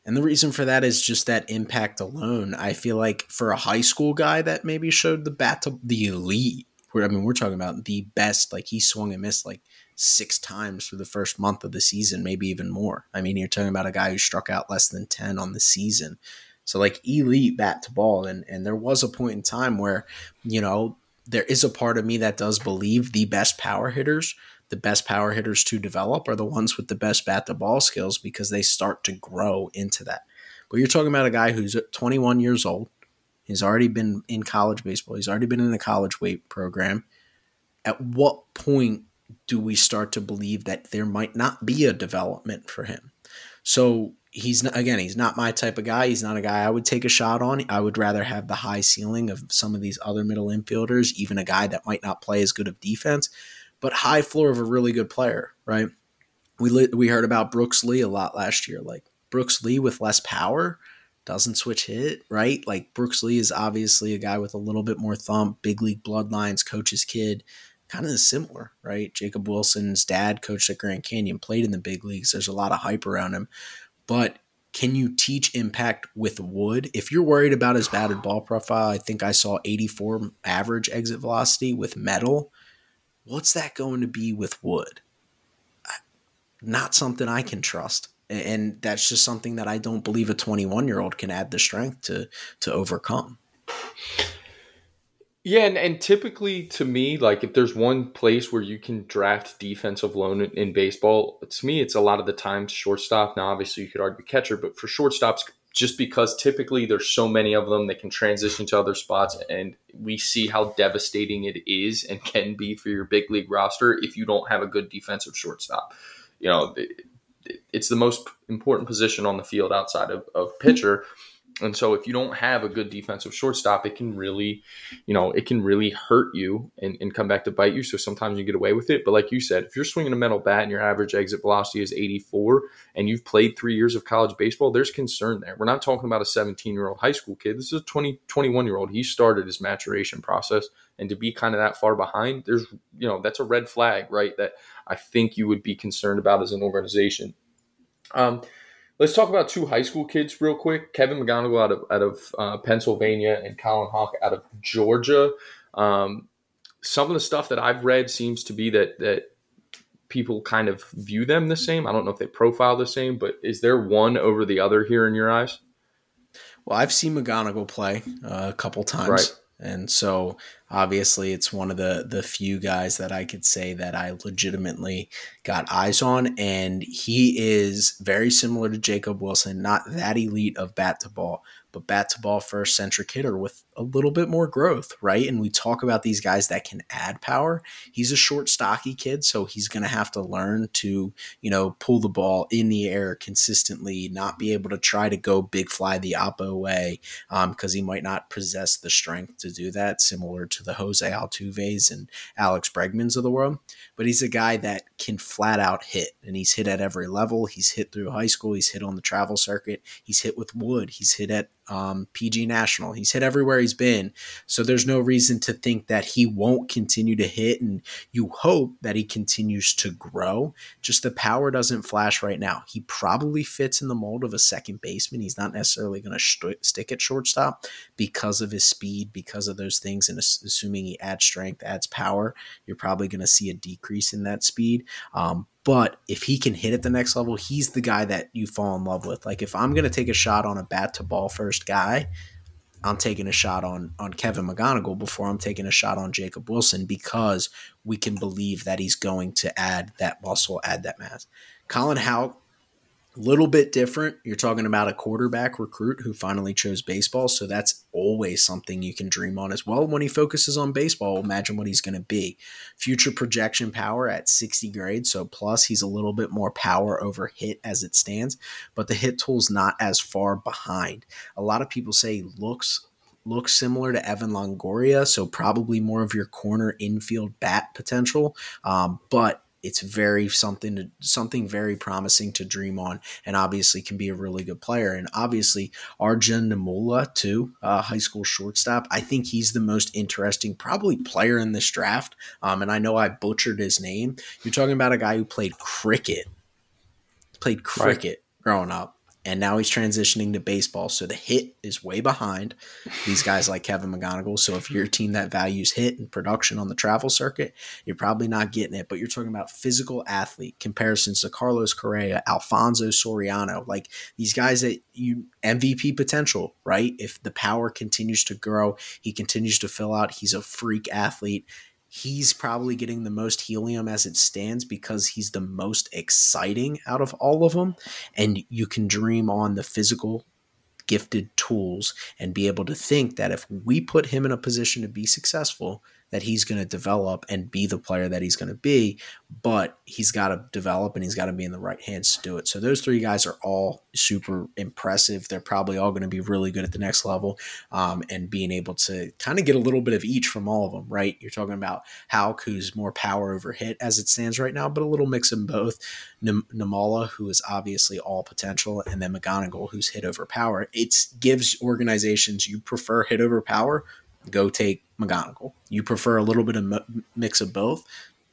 And the reason for that is just that impact alone. I feel like for a high school guy that maybe showed the bat to the elite, where I mean we're talking about the best, like he swung and missed like six times for the first month of the season, maybe even more. I mean, you're talking about a guy who struck out less than 10 on the season. So like elite bat to ball. And and there was a point in time where, you know, there is a part of me that does believe the best power hitters, the best power hitters to develop are the ones with the best bat to ball skills because they start to grow into that. But you're talking about a guy who's 21 years old. He's already been in college baseball. He's already been in the college weight program. At what point do we start to believe that there might not be a development for him? So he's not, again, he's not my type of guy. He's not a guy I would take a shot on. I would rather have the high ceiling of some of these other middle infielders, even a guy that might not play as good of defense, but high floor of a really good player, right? We we heard about Brooks Lee a lot last year. Like Brooks Lee with less power doesn't switch hit, right? Like Brooks Lee is obviously a guy with a little bit more thump, big league bloodlines, coach's kid, kind of similar, right? Jacob Wilson's dad coached at Grand Canyon, played in the big leagues. There's a lot of hype around him but can you teach impact with wood? If you're worried about his batted ball profile, I think I saw 84 average exit velocity with metal. What's that going to be with wood? Not something I can trust. And that's just something that I don't believe a 21 year old can add the strength to to overcome. Yeah, and, and typically to me, like if there's one place where you can draft defensive loan in, in baseball, to me, it's a lot of the times shortstop. Now, obviously, you could argue catcher, but for shortstops, just because typically there's so many of them, they can transition to other spots, and we see how devastating it is and can be for your big league roster if you don't have a good defensive shortstop. You know, it, it's the most important position on the field outside of, of pitcher. And so if you don't have a good defensive shortstop, it can really, you know, it can really hurt you and, and come back to bite you. So sometimes you get away with it. But like you said, if you're swinging a metal bat and your average exit velocity is 84 and you've played three years of college baseball, there's concern there. We're not talking about a 17 year old high school kid. This is a 20, 21 year old. He started his maturation process. And to be kind of that far behind, there's, you know, that's a red flag, right? That I think you would be concerned about as an organization. Um, Let's talk about two high school kids real quick. Kevin McGonigle out of out of uh, Pennsylvania and Colin Houck out of Georgia. Um, some of the stuff that I've read seems to be that that people kind of view them the same. I don't know if they profile the same, but is there one over the other here in your eyes? Well, I've seen McGonigle play uh, a couple times. Right. And so obviously it's one of the the few guys that I could say that I legitimately got eyes on and he is very similar to Jacob Wilson, not that elite of bat to ball, but bat to ball first centric hitter with a little bit more growth, right? And we talk about these guys that can add power. He's a short, stocky kid, so he's going to have to learn to, you know, pull the ball in the air consistently, not be able to try to go big fly the oppo way because um, he might not possess the strength to do that, similar to the Jose Altuves and Alex Bregmans of the world. But he's a guy that can flat out hit, and he's hit at every level. He's hit through high school. He's hit on the travel circuit. He's hit with Wood. He's hit at um, PG National. He's hit everywhere he's been. So there's no reason to think that he won't continue to hit. And you hope that he continues to grow. Just the power doesn't flash right now. He probably fits in the mold of a second baseman. He's not necessarily going to st- stick at shortstop because of his speed, because of those things. And assuming he adds strength, adds power, you're probably going to see a decrease in that speed. Um, but if he can hit at the next level, he's the guy that you fall in love with. Like if I'm going to take a shot on a bat to ball first guy, I'm taking a shot on on Kevin McGonigle before I'm taking a shot on Jacob Wilson because we can believe that he's going to add that muscle, add that mass. Colin Houck little bit different. You're talking about a quarterback recruit who finally chose baseball, so that's always something you can dream on as well. When he focuses on baseball, imagine what he's going to be. Future projection power at 60 grades, so plus he's a little bit more power over hit as it stands, but the hit tool's not as far behind. A lot of people say looks looks similar to Evan Longoria, so probably more of your corner infield bat potential, um, but it's very something to something very promising to dream on, and obviously can be a really good player. And obviously, Arjun Namula too, uh, high school shortstop. I think he's the most interesting, probably player in this draft. Um, and I know I butchered his name. You're talking about a guy who played cricket, played cricket right. growing up and now he's transitioning to baseball. So the hit is way behind these guys like Kevin McGonigle. So if you're a team that values hit and production on the travel circuit, you're probably not getting it. But you're talking about physical athlete comparisons to Carlos Correa, Alfonso Soriano, like these guys that you MVP potential, right? If the power continues to grow, he continues to fill out. He's a freak athlete he's probably getting the most helium as it stands because he's the most exciting out of all of them. And you can dream on the physical gifted tools and be able to think that if we put him in a position to be successful, that he's going to develop and be the player that he's going to be, but he's got to develop and he's got to be in the right hands to do it. So those three guys are all super impressive. They're probably all going to be really good at the next level um, and being able to kind of get a little bit of each from all of them, right? You're talking about Houck, who's more power over hit as it stands right now, but a little mix of both. N- Nimmala, who is obviously all potential, and then McGonigle, who's hit over power. It gives organizations you prefer hit over power go take McGonigle. You prefer a little bit of mix of both.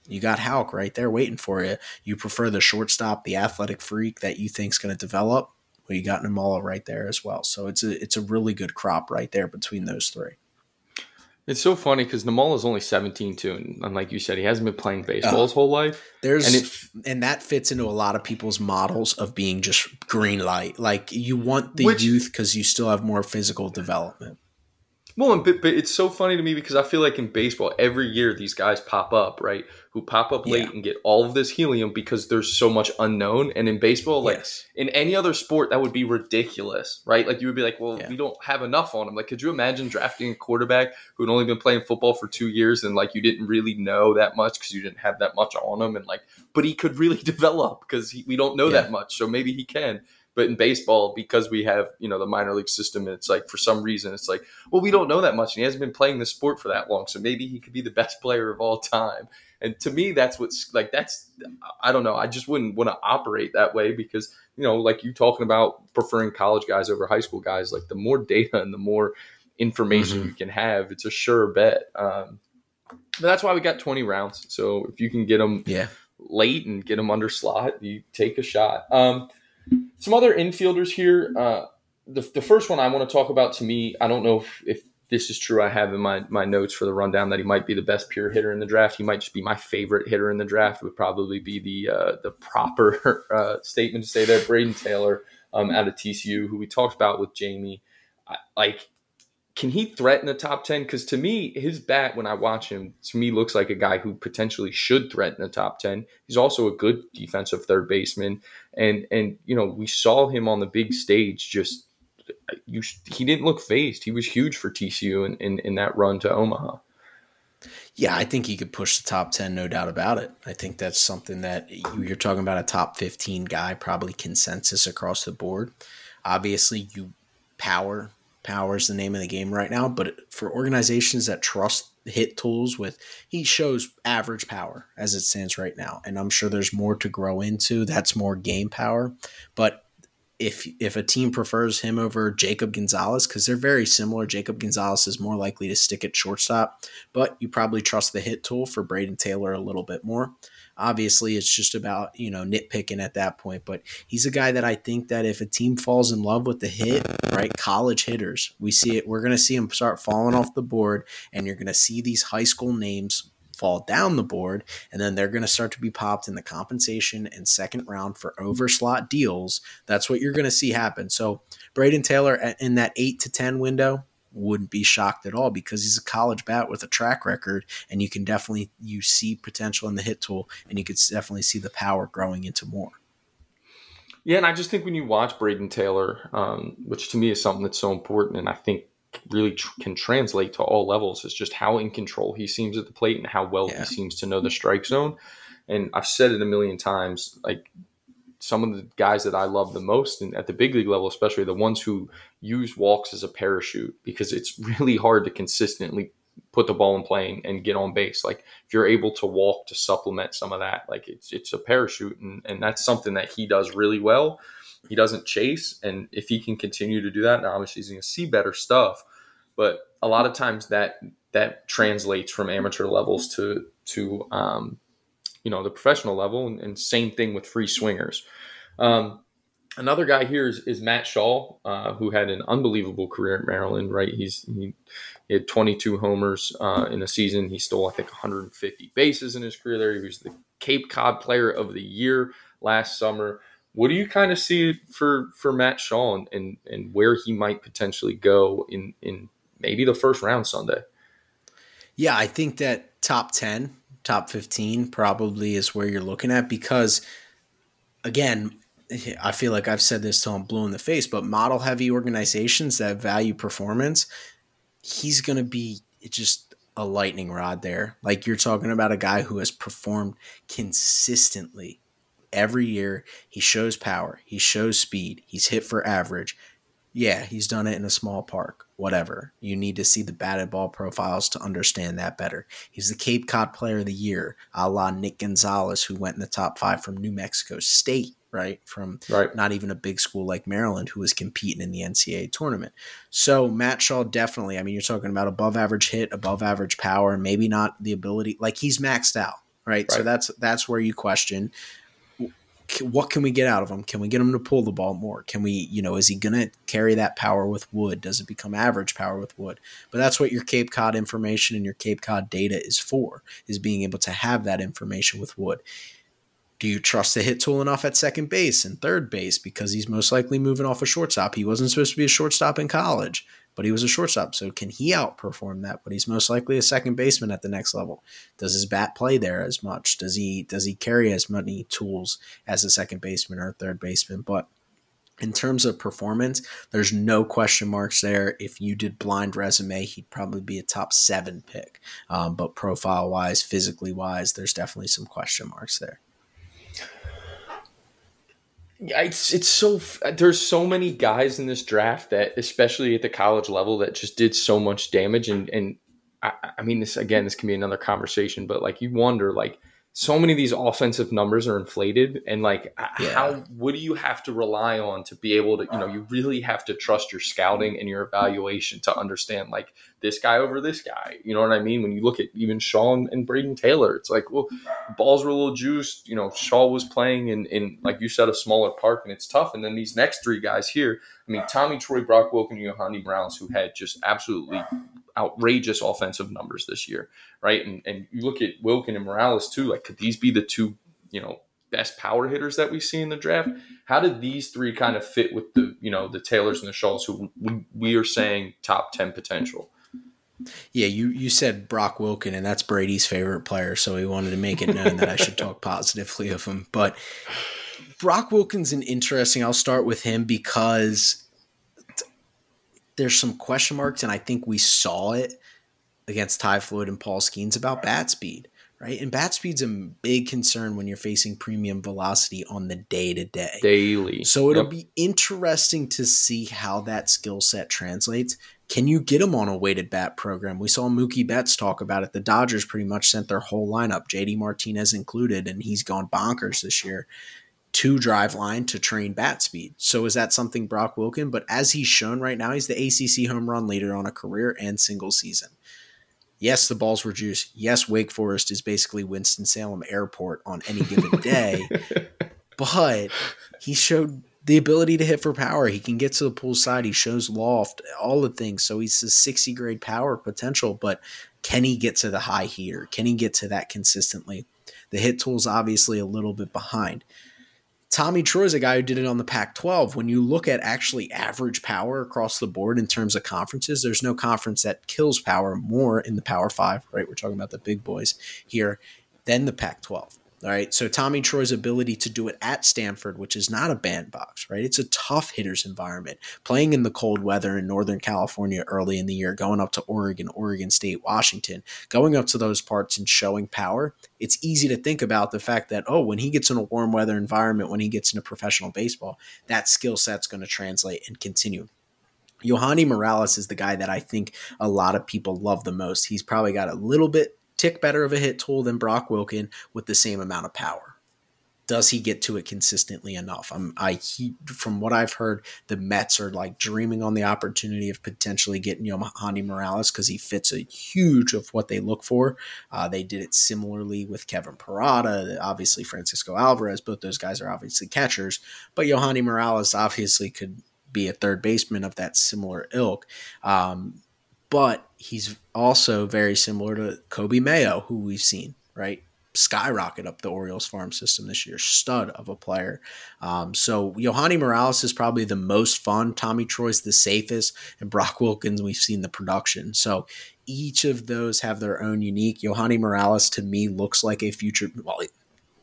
You got Houck right there waiting for you. You prefer the shortstop, the athletic freak that you think is going to develop. Well, you got Nimmala right there as well. So it's a it's a really good crop right there between those three. It's so funny because Nimmala is only 17 too, and like you said, he hasn't been playing baseball uh, his whole life. There's and, it, and that fits into a lot of people's models of being just green light. Like you want the which, youth because you still have more physical development. Well, but, but it's so funny to me because I feel like in baseball, every year these guys pop up, right? Who pop up late yeah. and get all of this helium because there's so much unknown. And in baseball, like yes. in any other sport, that would be ridiculous, right? Like you would be like, well, yeah. we don't have enough on them. Like, could you imagine drafting a quarterback who'd only been playing football for two years and like you didn't really know that much because you didn't have that much on him, and like, but he could really develop because we don't know yeah. that much, so maybe he can. But in baseball, because we have, you know, the minor league system, it's like for some reason it's like, well, we don't know that much. And he hasn't been playing the sport for that long. So maybe he could be the best player of all time. And to me, that's what's like that's I don't know. I just wouldn't want to operate that way because, you know, like you talking about preferring college guys over high school guys, like the more data and the more information mm-hmm. you can have, it's a sure bet. Um, but that's why we got 20 rounds. So if you can get them yeah. late and get them under slot, you take a shot. Um, some other infielders here. Uh, the, the first one I want to talk about to me, I don't know if, if this is true. I have in my, my notes for the rundown that he might be the best pure hitter in the draft. He might just be my favorite hitter in the draft. Would probably be the uh, the proper uh, statement to say there. Brayden Taylor um, out of TCU, who we talked about with Jamie. I, like can he threaten the top 10 because to me his bat when i watch him to me looks like a guy who potentially should threaten the top 10 he's also a good defensive third baseman. And and you know we saw him on the big stage just you he didn't look phased. He was huge for tcu in, in, in that run to omaha. Yeah, I think he could push the top 10, no doubt about it. I think that's something that you're talking about a top 15 guy, probably consensus across the board. Obviously, you power Power is the name of the game right now. But for organizations that trust hit tools with he shows average power as it stands right now and i'm sure there's more to grow into that's more game power but if if a team prefers him over Jacob Gonzalez because they're very similar, Jacob Gonzalez is more likely to stick at shortstop, but you probably trust the hit tool for Brayden Taylor a little bit more. Obviously, it's just about, you know, nitpicking at that point. But he's a guy that I think that if a team falls in love with the hit, right, college hitters, we see it, we're going to see him start falling off the board, and you're going to see these high school names fall down the board, and then they're going to start to be popped in the compensation and second round for overslot deals. That's what you're going to see happen. So, brayden Taylor in that eight to 10 window, wouldn't be shocked at all because he's a college bat with a track record and you can definitely you see potential in the hit tool and you could definitely see the power growing into more yeah and i just think when you watch Brayden taylor um, which to me is something that's so important and i think really tr- can translate to all levels is just how in control he seems at the plate and how well yeah. he seems to know the strike zone and i've said it a million times like some of the guys that I love the most and at the big league level, especially the ones who use walks as a parachute because it's really hard to consistently put the ball in play and get on base. Like if you're able to walk to supplement some of that, like it's it's a parachute and, and that's something that he does really well. He doesn't chase. And if he can continue to do that, now obviously he's gonna see better stuff. But a lot of times that that translates from amateur levels to to um, you know the professional level, and, and same thing with free swingers. Um, another guy here is, is Matt Shaw, uh, who had an unbelievable career at Maryland. Right, he's he, he had 22 homers uh, in a season. He stole I think 150 bases in his career. There, he was the Cape Cod Player of the Year last summer. What do you kind of see for for Matt Shaw and, and and where he might potentially go in in maybe the first round Sunday? Yeah, I think that top 10 top 15 probably is where you're looking at because again i feel like i've said this till i'm blue in the face but model heavy organizations that value performance he's going to be just a lightning rod there. Like you're talking about a guy who has performed consistently every year. He shows power. He shows speed. He's hit for average. Yeah, he's done it in a small park, whatever. You need to see the batted ball profiles to understand that better. He's the Cape Cod Player of the Year, a la Nick Gonzalez, who went in the top five from New Mexico State, right? From right. not even a big school like Maryland, who was competing in the NCAA tournament. So Matt Shaw definitely, I mean, you're talking about above average hit, above average power, maybe not the ability, like he's maxed out. Right? right. So that's that's where you question what can we get out of him? Can we get him to pull the ball more? Can we, you know, is he going to carry that power with Wood? Does it become average power with Wood? But that's what your Cape Cod information and your Cape Cod data is for, is being able to have that information with Wood. Do you trust the hit tool enough at second base and third base because he's most likely moving off a shortstop? He wasn't supposed to be a shortstop in college but he was a shortstop. So can he outperform that? But he's most likely a second baseman at the next level. Does his bat play there as much? Does he does he carry as many tools as a second baseman or a third baseman? But in terms of performance, there's no question marks there. If you did blind resume, he'd probably be a top seven pick. Um, but profile wise, physically wise, there's definitely some question marks there it's it's so there's so many guys in this draft that especially at the college level that just did so much damage and and I, I mean this again this can be another conversation but like you wonder like so many of these offensive numbers are inflated and like yeah. how what do you have to rely on to be able to you know you really have to trust your scouting and your evaluation to understand like this guy over this guy you know what i mean when you look at even sean and brayden taylor it's like well balls were a little juiced you know shaw was playing in in like you said a smaller park and it's tough and then these next three guys here i mean tommy troy brock wilken and yohandy browns who had just absolutely outrageous offensive numbers this year, right? And and you look at Wilken and Morales too. Like, could these be the two, you know, best power hitters that we see in the draft? How did these three kind of fit with the, you know, the Taylors and the Shaws, who we, we are saying top ten potential? Yeah, you you said Brock Wilken, and that's Brady's favorite player, so he wanted to make it known that I should talk positively of him. But Brock Wilken's an interesting. I'll start with him because there's some question marks, and I think we saw it against Ty Floyd and Paul Skenes about bat speed, right? And bat speed's a big concern when you're facing premium velocity on the day to day. Daily. So it'll Yep. be interesting to see how that skill set translates. Can you get him on a weighted bat program? We saw Mookie Betts talk about it. The Dodgers pretty much sent their whole lineup, JD Martinez included, and he's gone bonkers this year to Driveline to train bat speed. So is that something Brock Wilken? But as he's shown right now, he's the ACC home run leader on a career and single season. Yes, the balls were juice. Yes, Wake Forest is basically Winston-Salem Airport on any given day but he showed the ability to hit for power. He can get to the pool side. He shows loft, all the things. So he's a 60 grade power potential, but can he get to the high heater? Can he get to that consistently? The hit tool's obviously a little bit behind. Tommy Troy is a guy who did it on the Pac 12. When you look at actually average power across the board in terms of conferences, there's no conference that kills power more in the Power Five, right? We're talking about the big boys here than the Pac 12. All right. So Tommy Troy's ability to do it at Stanford, which is not a bandbox, right? It's a tough hitter's environment. Playing in the cold weather in Northern California early in the year, going up to Oregon, Oregon State, Washington, going up to those parts and showing power, it's easy to think about the fact that, oh, when he gets in a warm weather environment, when he gets into professional baseball, that skill set's going to translate and continue. Yohandy Morales is the guy that I think a lot of people love the most. He's probably got a little bit tick better of a hit tool than Brock Wilken with the same amount of power. Does he get to it consistently enough? I'm, I he, from what I've heard, the Mets are like dreaming on the opportunity of potentially getting Yohandy Morales because he fits a huge of what they look for. Uh, they did it similarly with Kevin Parada, obviously Francisco Alvarez. Both those guys are obviously catchers, but Yohandy Morales obviously could be a third baseman of that similar ilk. Um, but he's also very similar to Coby Mayo, who we've seen, right? Skyrocket up the Orioles farm system this year, stud of a player. Um, so Yohandy Morales is probably the most fun. Tommy Troy's the safest, and Brock Wilken's, we've seen the production. So each of those have their own unique. Yohandy Morales to me looks like a future, well,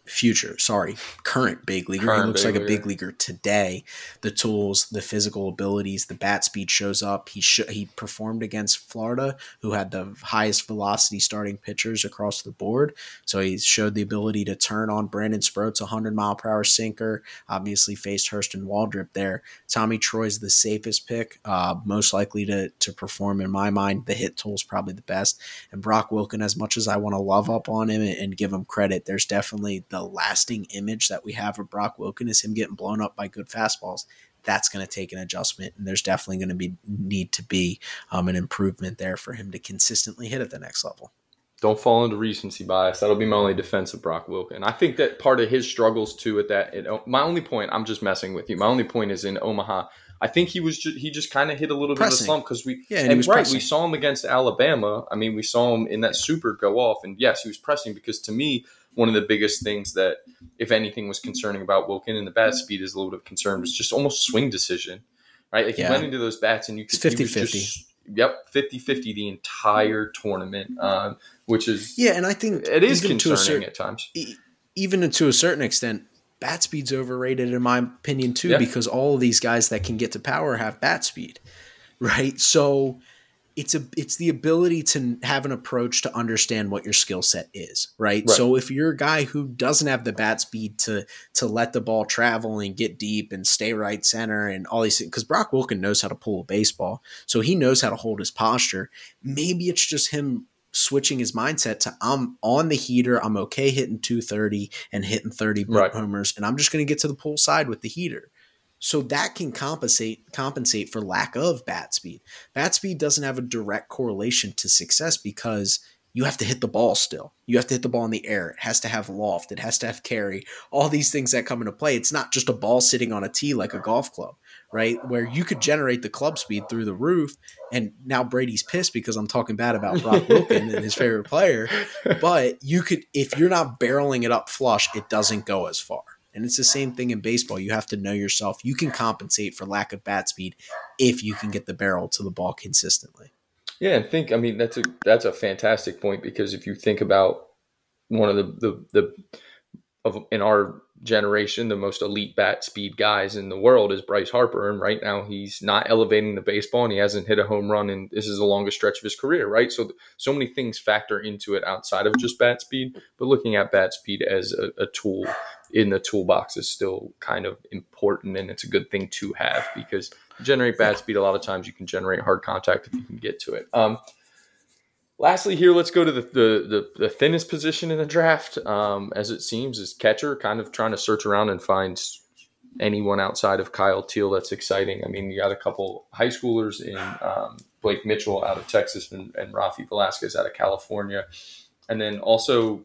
future, sorry, current big leaguer. Current he looks like a big leaguer. leaguer today. The tools, the physical abilities, the bat speed shows up. He sh- he performed against Florida, who had the highest velocity starting pitchers across the board. So he showed the ability to turn on Brandon Sproat's, a hundred mile per hour sinker. Obviously faced Hurston Waldrep there. Tommy Troy's the safest pick, uh, most likely to to perform in my mind. The hit tool's probably the best. And Brock Wilken, as much as I want to love up on him and, and give him credit, there's definitely the lasting image that we have of Brock Wilken is him getting blown up by good fastballs. That's going to take an adjustment, and there's definitely going to be need to be um, an improvement there for him to consistently hit at the next level. Don't fall into recency bias. That'll be my only defense of Brock Wilken. I think that part of his struggles too at that. It, my only point, I'm just messing with you. My only point is in Omaha. I think he was just, he just kind of hit a little bit of a slump because we Yeah, and and, he was right pressing. we saw him against Alabama. I mean, we saw him in that super go off, and yes, he was pressing because to me one of the biggest things that if anything was concerning about Wilken and the bat speed is a little bit of concern was just almost swing decision, right? Like Yeah. he went into those bats and you could It's 50-50. just- Yep, 50-50 the entire tournament, um, which is Yeah, and I think it is even to a concerning certain at times. e- even to a certain extent, bat speed's overrated in my opinion too, Yeah. because all of these guys that can get to power have bat speed, right? So it's a it's the ability to have an approach to understand what your skill set is, right? Right. So if you're a guy who doesn't have the bat speed to to let the ball travel and get deep and stay right center and all these things, because Brock Wilken knows how to pull a baseball, so he knows how to hold his posture. Maybe it's just him switching his mindset to I'm on the heater. I'm okay hitting 230 and hitting 30 Right. homers, and I'm just going to get to the pull side with the heater. So that can compensate compensate for lack of bat speed. Bat speed doesn't have a direct correlation to success because you have to hit the ball still. You have to hit the ball in the air. It has to have loft. It has to have carry. All these things that come into play. It's not just a ball sitting on a tee like a golf club, right? Where you could generate the club speed through the roof. And now Brady's pissed because I'm talking bad about Brock Wilken and his favorite player. But you could, if you're not barreling it up flush, it doesn't go as far. And it's the same thing in baseball. You have to know yourself. You can compensate for lack of bat speed if you can get the barrel to the ball consistently. Yeah, and think I mean that's a that's a fantastic point because if you think about one of the the, the of in our generation, the most elite bat speed guys in the world is Bryce Harper. And right now he's not elevating the baseball and he hasn't hit a home run. And this is the longest stretch of his career, right? So, so many things factor into it outside of just bat speed. But looking at bat speed as a, a tool in the toolbox is still kind of important. And it's a good thing to have because generate bat speed, a lot of times you can generate hard contact if you can get to it. Um, Lastly, here let's go to the the, the, the thinnest position in the draft, um, as it seems, is catcher. Kind of trying to search around and find anyone outside of Kyle Teel that's exciting. I mean, you got a couple high schoolers in um, Blake Mitchell out of Texas and, and Rafi Velasquez out of California, and then also,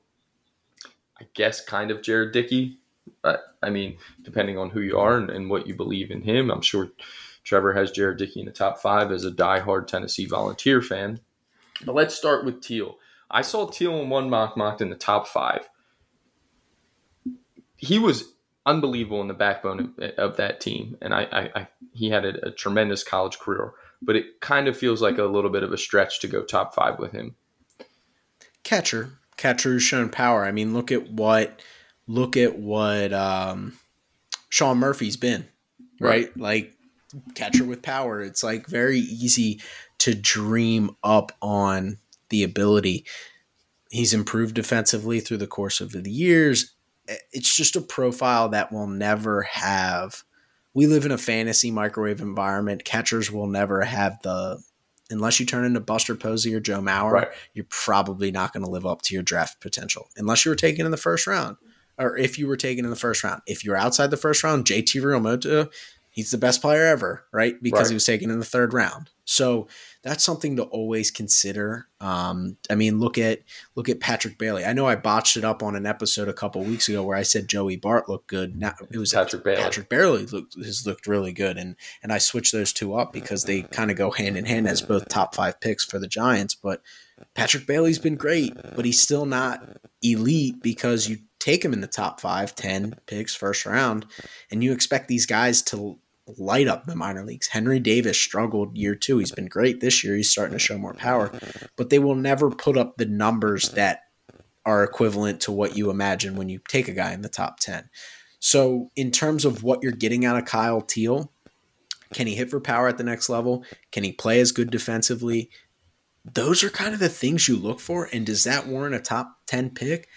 I guess, kind of Jared Dickey. But I mean, depending on who you are and, and what you believe in him, I'm sure Trevor has Jared Dickey in the top five as a diehard Tennessee Volunteer fan. But let's start with Teel. I saw Teel in one mock mocked in the top five. He was unbelievable in the backbone of, of that team, and I, I, I he had a, a, tremendous college career. But it kind of feels like a little bit of a stretch to go top five with him. Catcher, catcher has shown power. I mean, look at what look at what um, Sean Murphy's been, right? right? Like catcher with power. It's like very easy to dream up on the ability. He's improved defensively through the course of the years. It's just a profile that will never have. We live in a fantasy microwave environment. Catchers will never have the unless you turn into Buster Posey or Joe Mauer, right. you're probably not going to live up to your draft potential unless you were taken in the first round. Or if you were taken in the first round. If you're outside the first round, JT Realmuto, he's the best player ever, right? Because right. he was taken in the third round. So that's something to always consider. Um, I mean, look at look at Patrick Bailey. I know I botched it up on an episode a couple weeks ago where I said Joey Bart looked good. Now it was Patrick Bailey. Patrick Bailey looked, has looked really good, and and I switched those two up because they kind of go hand in hand as both top five picks for the Giants. But Patrick Bailey's been great, but he's still not elite because you take him in the top five, ten picks first round, and you expect these guys to light up the minor leagues. Henry Davis struggled year two. He's been great this year. He's starting to show more power, but they will never put up the numbers that are equivalent to what you imagine when you take a guy in the top 10. So, in terms of what you're getting out of Kyle Teel, can he hit for power at the next level? Can he play as good defensively? Those are kind of the things you look for. And does that warrant a top 10 pick?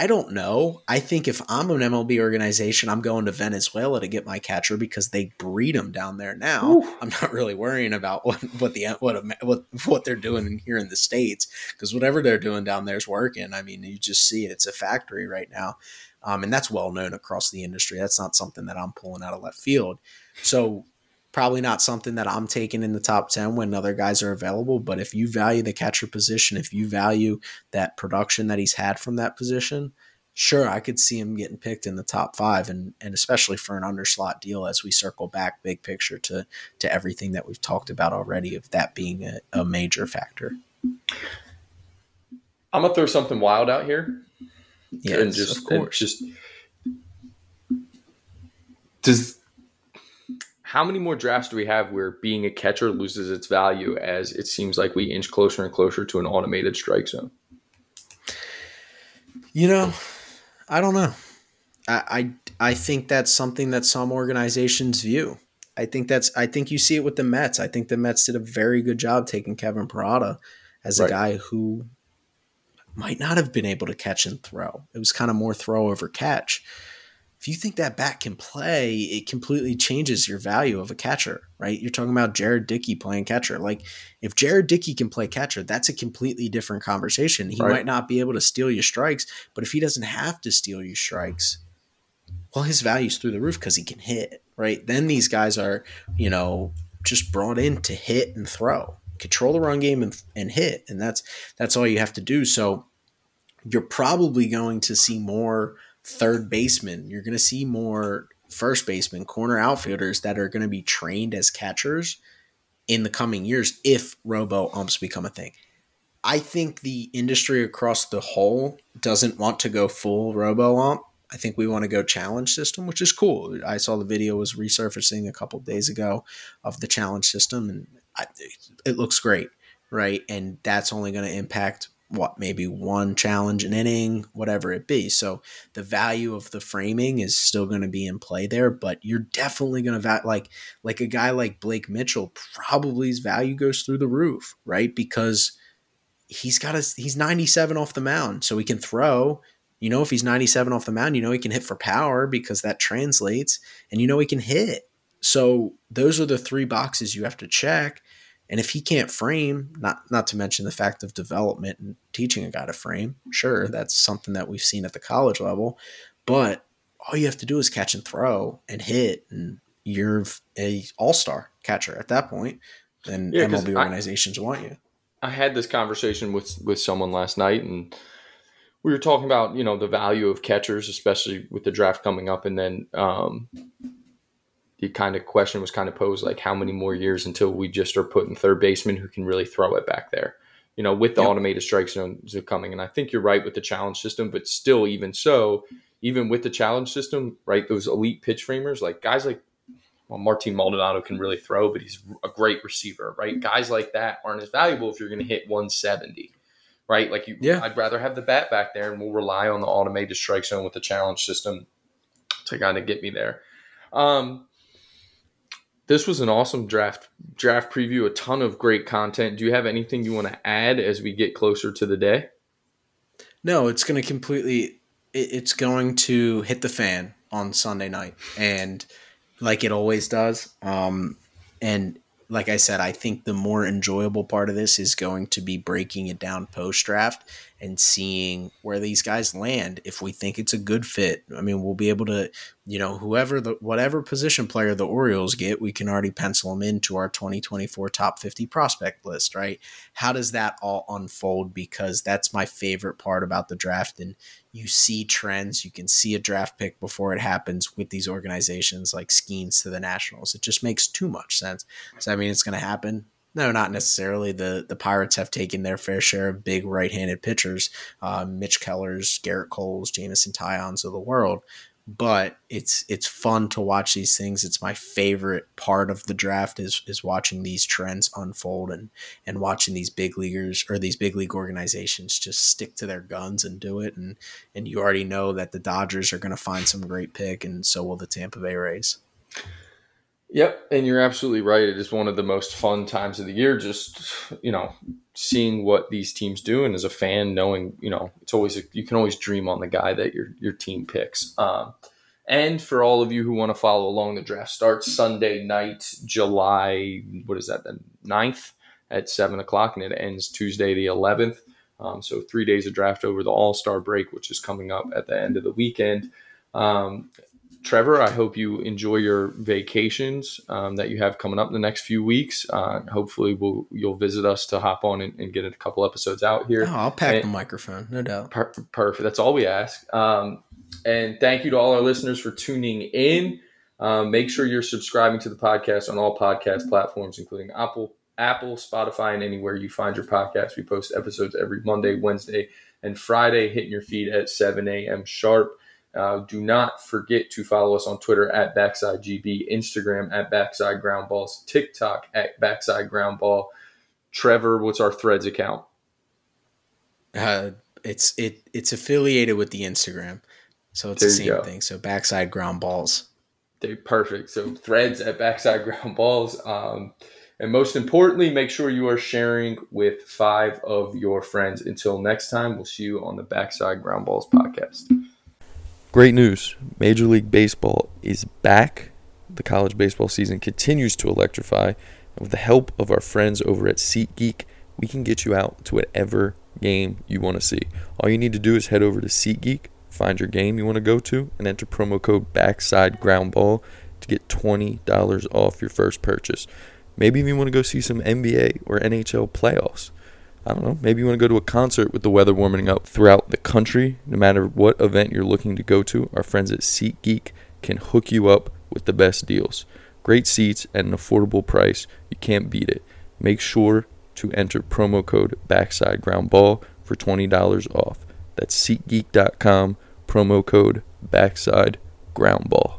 I don't know. I think if I'm an MLB organization, I'm going to Venezuela to get my catcher because they breed them down there now. Ooh. I'm not really worrying about what what the what what what they're doing here in the states because whatever they're doing down there is working. I mean, you just see it; it's a factory right now, um, and that's well known across the industry. That's not something that I'm pulling out of left field. So probably not something that I'm taking in the top 10 when other guys are available. But if you value the catcher position, if you value that production that he's had from that position, sure, I could see him getting picked in the top five and, and especially for an underslot deal as we circle back big picture to, to everything that we've talked about already of that being a, a major factor. I'm gonna throw something wild out here. Yeah, and just, of course. just does how many more drafts do we have where being a catcher loses its value as it seems like we inch closer and closer to an automated strike zone? You know, I don't know. I, I I think that's something that some organizations view. I think that's I think you see it with the Mets. I think the Mets did a very good job taking Kevin Parada as a right. guy who might not have been able to catch and throw. It was kind of more throw over catch if you think that bat can play, it completely changes your value of a catcher, right? You're talking about Jared Dickey playing catcher. Like, if Jared Dickey can play catcher, that's a completely different conversation. He right. might not be able to steal your strikes, but if he doesn't have to steal your strikes, well, his value's through the roof because he can hit, right? Then these guys are, you know, just brought in to hit and throw, control the run game and, and hit, and that's that's all you have to do. So, you're probably going to see more third baseman. You're going to see more first baseman, corner outfielders that are going to be trained as catchers in the coming years if robo umps become a thing. I think the industry across the whole doesn't want to go full robo ump. I think we want to go challenge system, which is cool. I saw the video was resurfacing a couple days ago of the challenge system, and I, it looks great, right? And that's only going to impact what maybe one challenge an inning, whatever it be. So the value of the framing is still going to be in play there, but you're definitely going to va- like like a guy like Blake Mitchell probably his value goes through the roof, right? Because he's got a he's 97 off the mound, so he can throw. You know, if he's 97 off the mound, you know he can hit for power because that translates, and you know he can hit. So those are the three boxes you have to check. And if he can't frame, not not to mention the fact of development and teaching a guy to frame, sure, that's something that we've seen at the college level. But all you have to do is catch and throw and hit, and you're a all star catcher at that point. Then Yeah, MLB I- organizations want you. I had this conversation with with someone last night, and we were talking about you know the value of catchers, especially with the draft coming up, and then um, the kind of question was kind of posed like how many more years until we just are putting third baseman who can really throw it back there. You know, with the Yep. automated strike zones are coming, and I think you're right with the challenge system, but still, even so, even with the challenge system, right, those elite pitch framers, like guys like well, Martin Maldonado can really throw, but he's a great receiver, right? Guys like that aren't as valuable if you're going to hit 170, right? Like you, Yeah. I'd rather have the bat back there, and we'll rely on the automated strike zone with the challenge system to kind of get me there. Um, this was an awesome draft draft preview. A ton of great content. Do you have anything you want to add as we get closer to the day? No, it's going to completely. It, it's going to hit the fan on Sunday night, and like it always does. Um, and like I said, I think the more enjoyable part of this is going to be breaking it down post draft and seeing where these guys land. If we think it's a good fit, I mean, we'll be able to, you know, whoever the whatever position player the Orioles get, we can already pencil them into our 2024 top 50 prospect list, right? How does that all unfold? Because that's my favorite part about the draft, and you see trends. You can see a draft pick before it happens with these organizations like Skenes to the Nationals. It just makes too much sense. So I mean, it's going to happen. No, not necessarily. The the Pirates have taken their fair share of big right-handed pitchers, uh, Mitch Kellers, Gerrit Coles, Jameson Taillons of the world. But it's it's fun to watch these things. It's my favorite part of the draft is is watching these trends unfold and and watching these big leaguers or these big league organizations just stick to their guns and do it. And and you already know that the Dodgers are going to find some great pick, and so will the Tampa Bay Rays. Yep, and you're absolutely right. It is one of the most fun times of the year. Just you know, seeing what these teams do, and as a fan, knowing you know, it's always you can always dream on the guy that your your team picks. Um, and for all of you who want to follow along, the draft starts Sunday night, July what is that? The 9th at seven o'clock, and it ends Tuesday the eleventh. Um, so three days of draft over the All Star break, which is coming up at the end of the weekend. Um, Trevor, I hope you enjoy your vacations um, that you have coming up in the next few weeks. Uh, hopefully, we'll, you'll visit us to hop on and, and get a couple episodes out here. Oh, I'll pack And- the microphone, no doubt. Per- perfect. That's all we ask. Um, and thank you to all our listeners for tuning in. Um, make sure you're subscribing to the podcast on all podcast platforms, including Apple, Apple, Spotify, and anywhere you find your podcast. We post episodes every Monday, Wednesday, and Friday, hitting your feed at 7 a.m. sharp. Uh, do not forget to follow us on Twitter at Backside GB, Instagram at Backside Ground Balls, TikTok at Backside Ground Ball. Trevor, what's our Threads account? Uh, it's it it's affiliated with the Instagram, so it's There the same go. thing. So backside ground balls. They perfect. So threads at backside ground balls. Um, and most importantly, make sure you are sharing with five of your friends. Until next time, we'll see you on the Backside Ground Balls podcast. Great news. Major League Baseball is back. The college baseball season continues to electrify. And with the help of our friends over at SeatGeek, we can get you out to whatever game you want to see. All you need to do is head over to SeatGeek, find your game you want to go to, and enter promo code Backside Ground Ball to get $20 off your first purchase. Maybe you want to go see some NBA or NHL playoffs. I don't know, maybe you want to go to a concert with the weather warming up throughout the country. No matter what event you're looking to go to, our friends at SeatGeek can hook you up with the best deals. Great seats at an affordable price. You can't beat it. Make sure to enter promo code Backside Ground Ball for $20 off. That's SeatGeek.com, promo code Backside Ground Ball.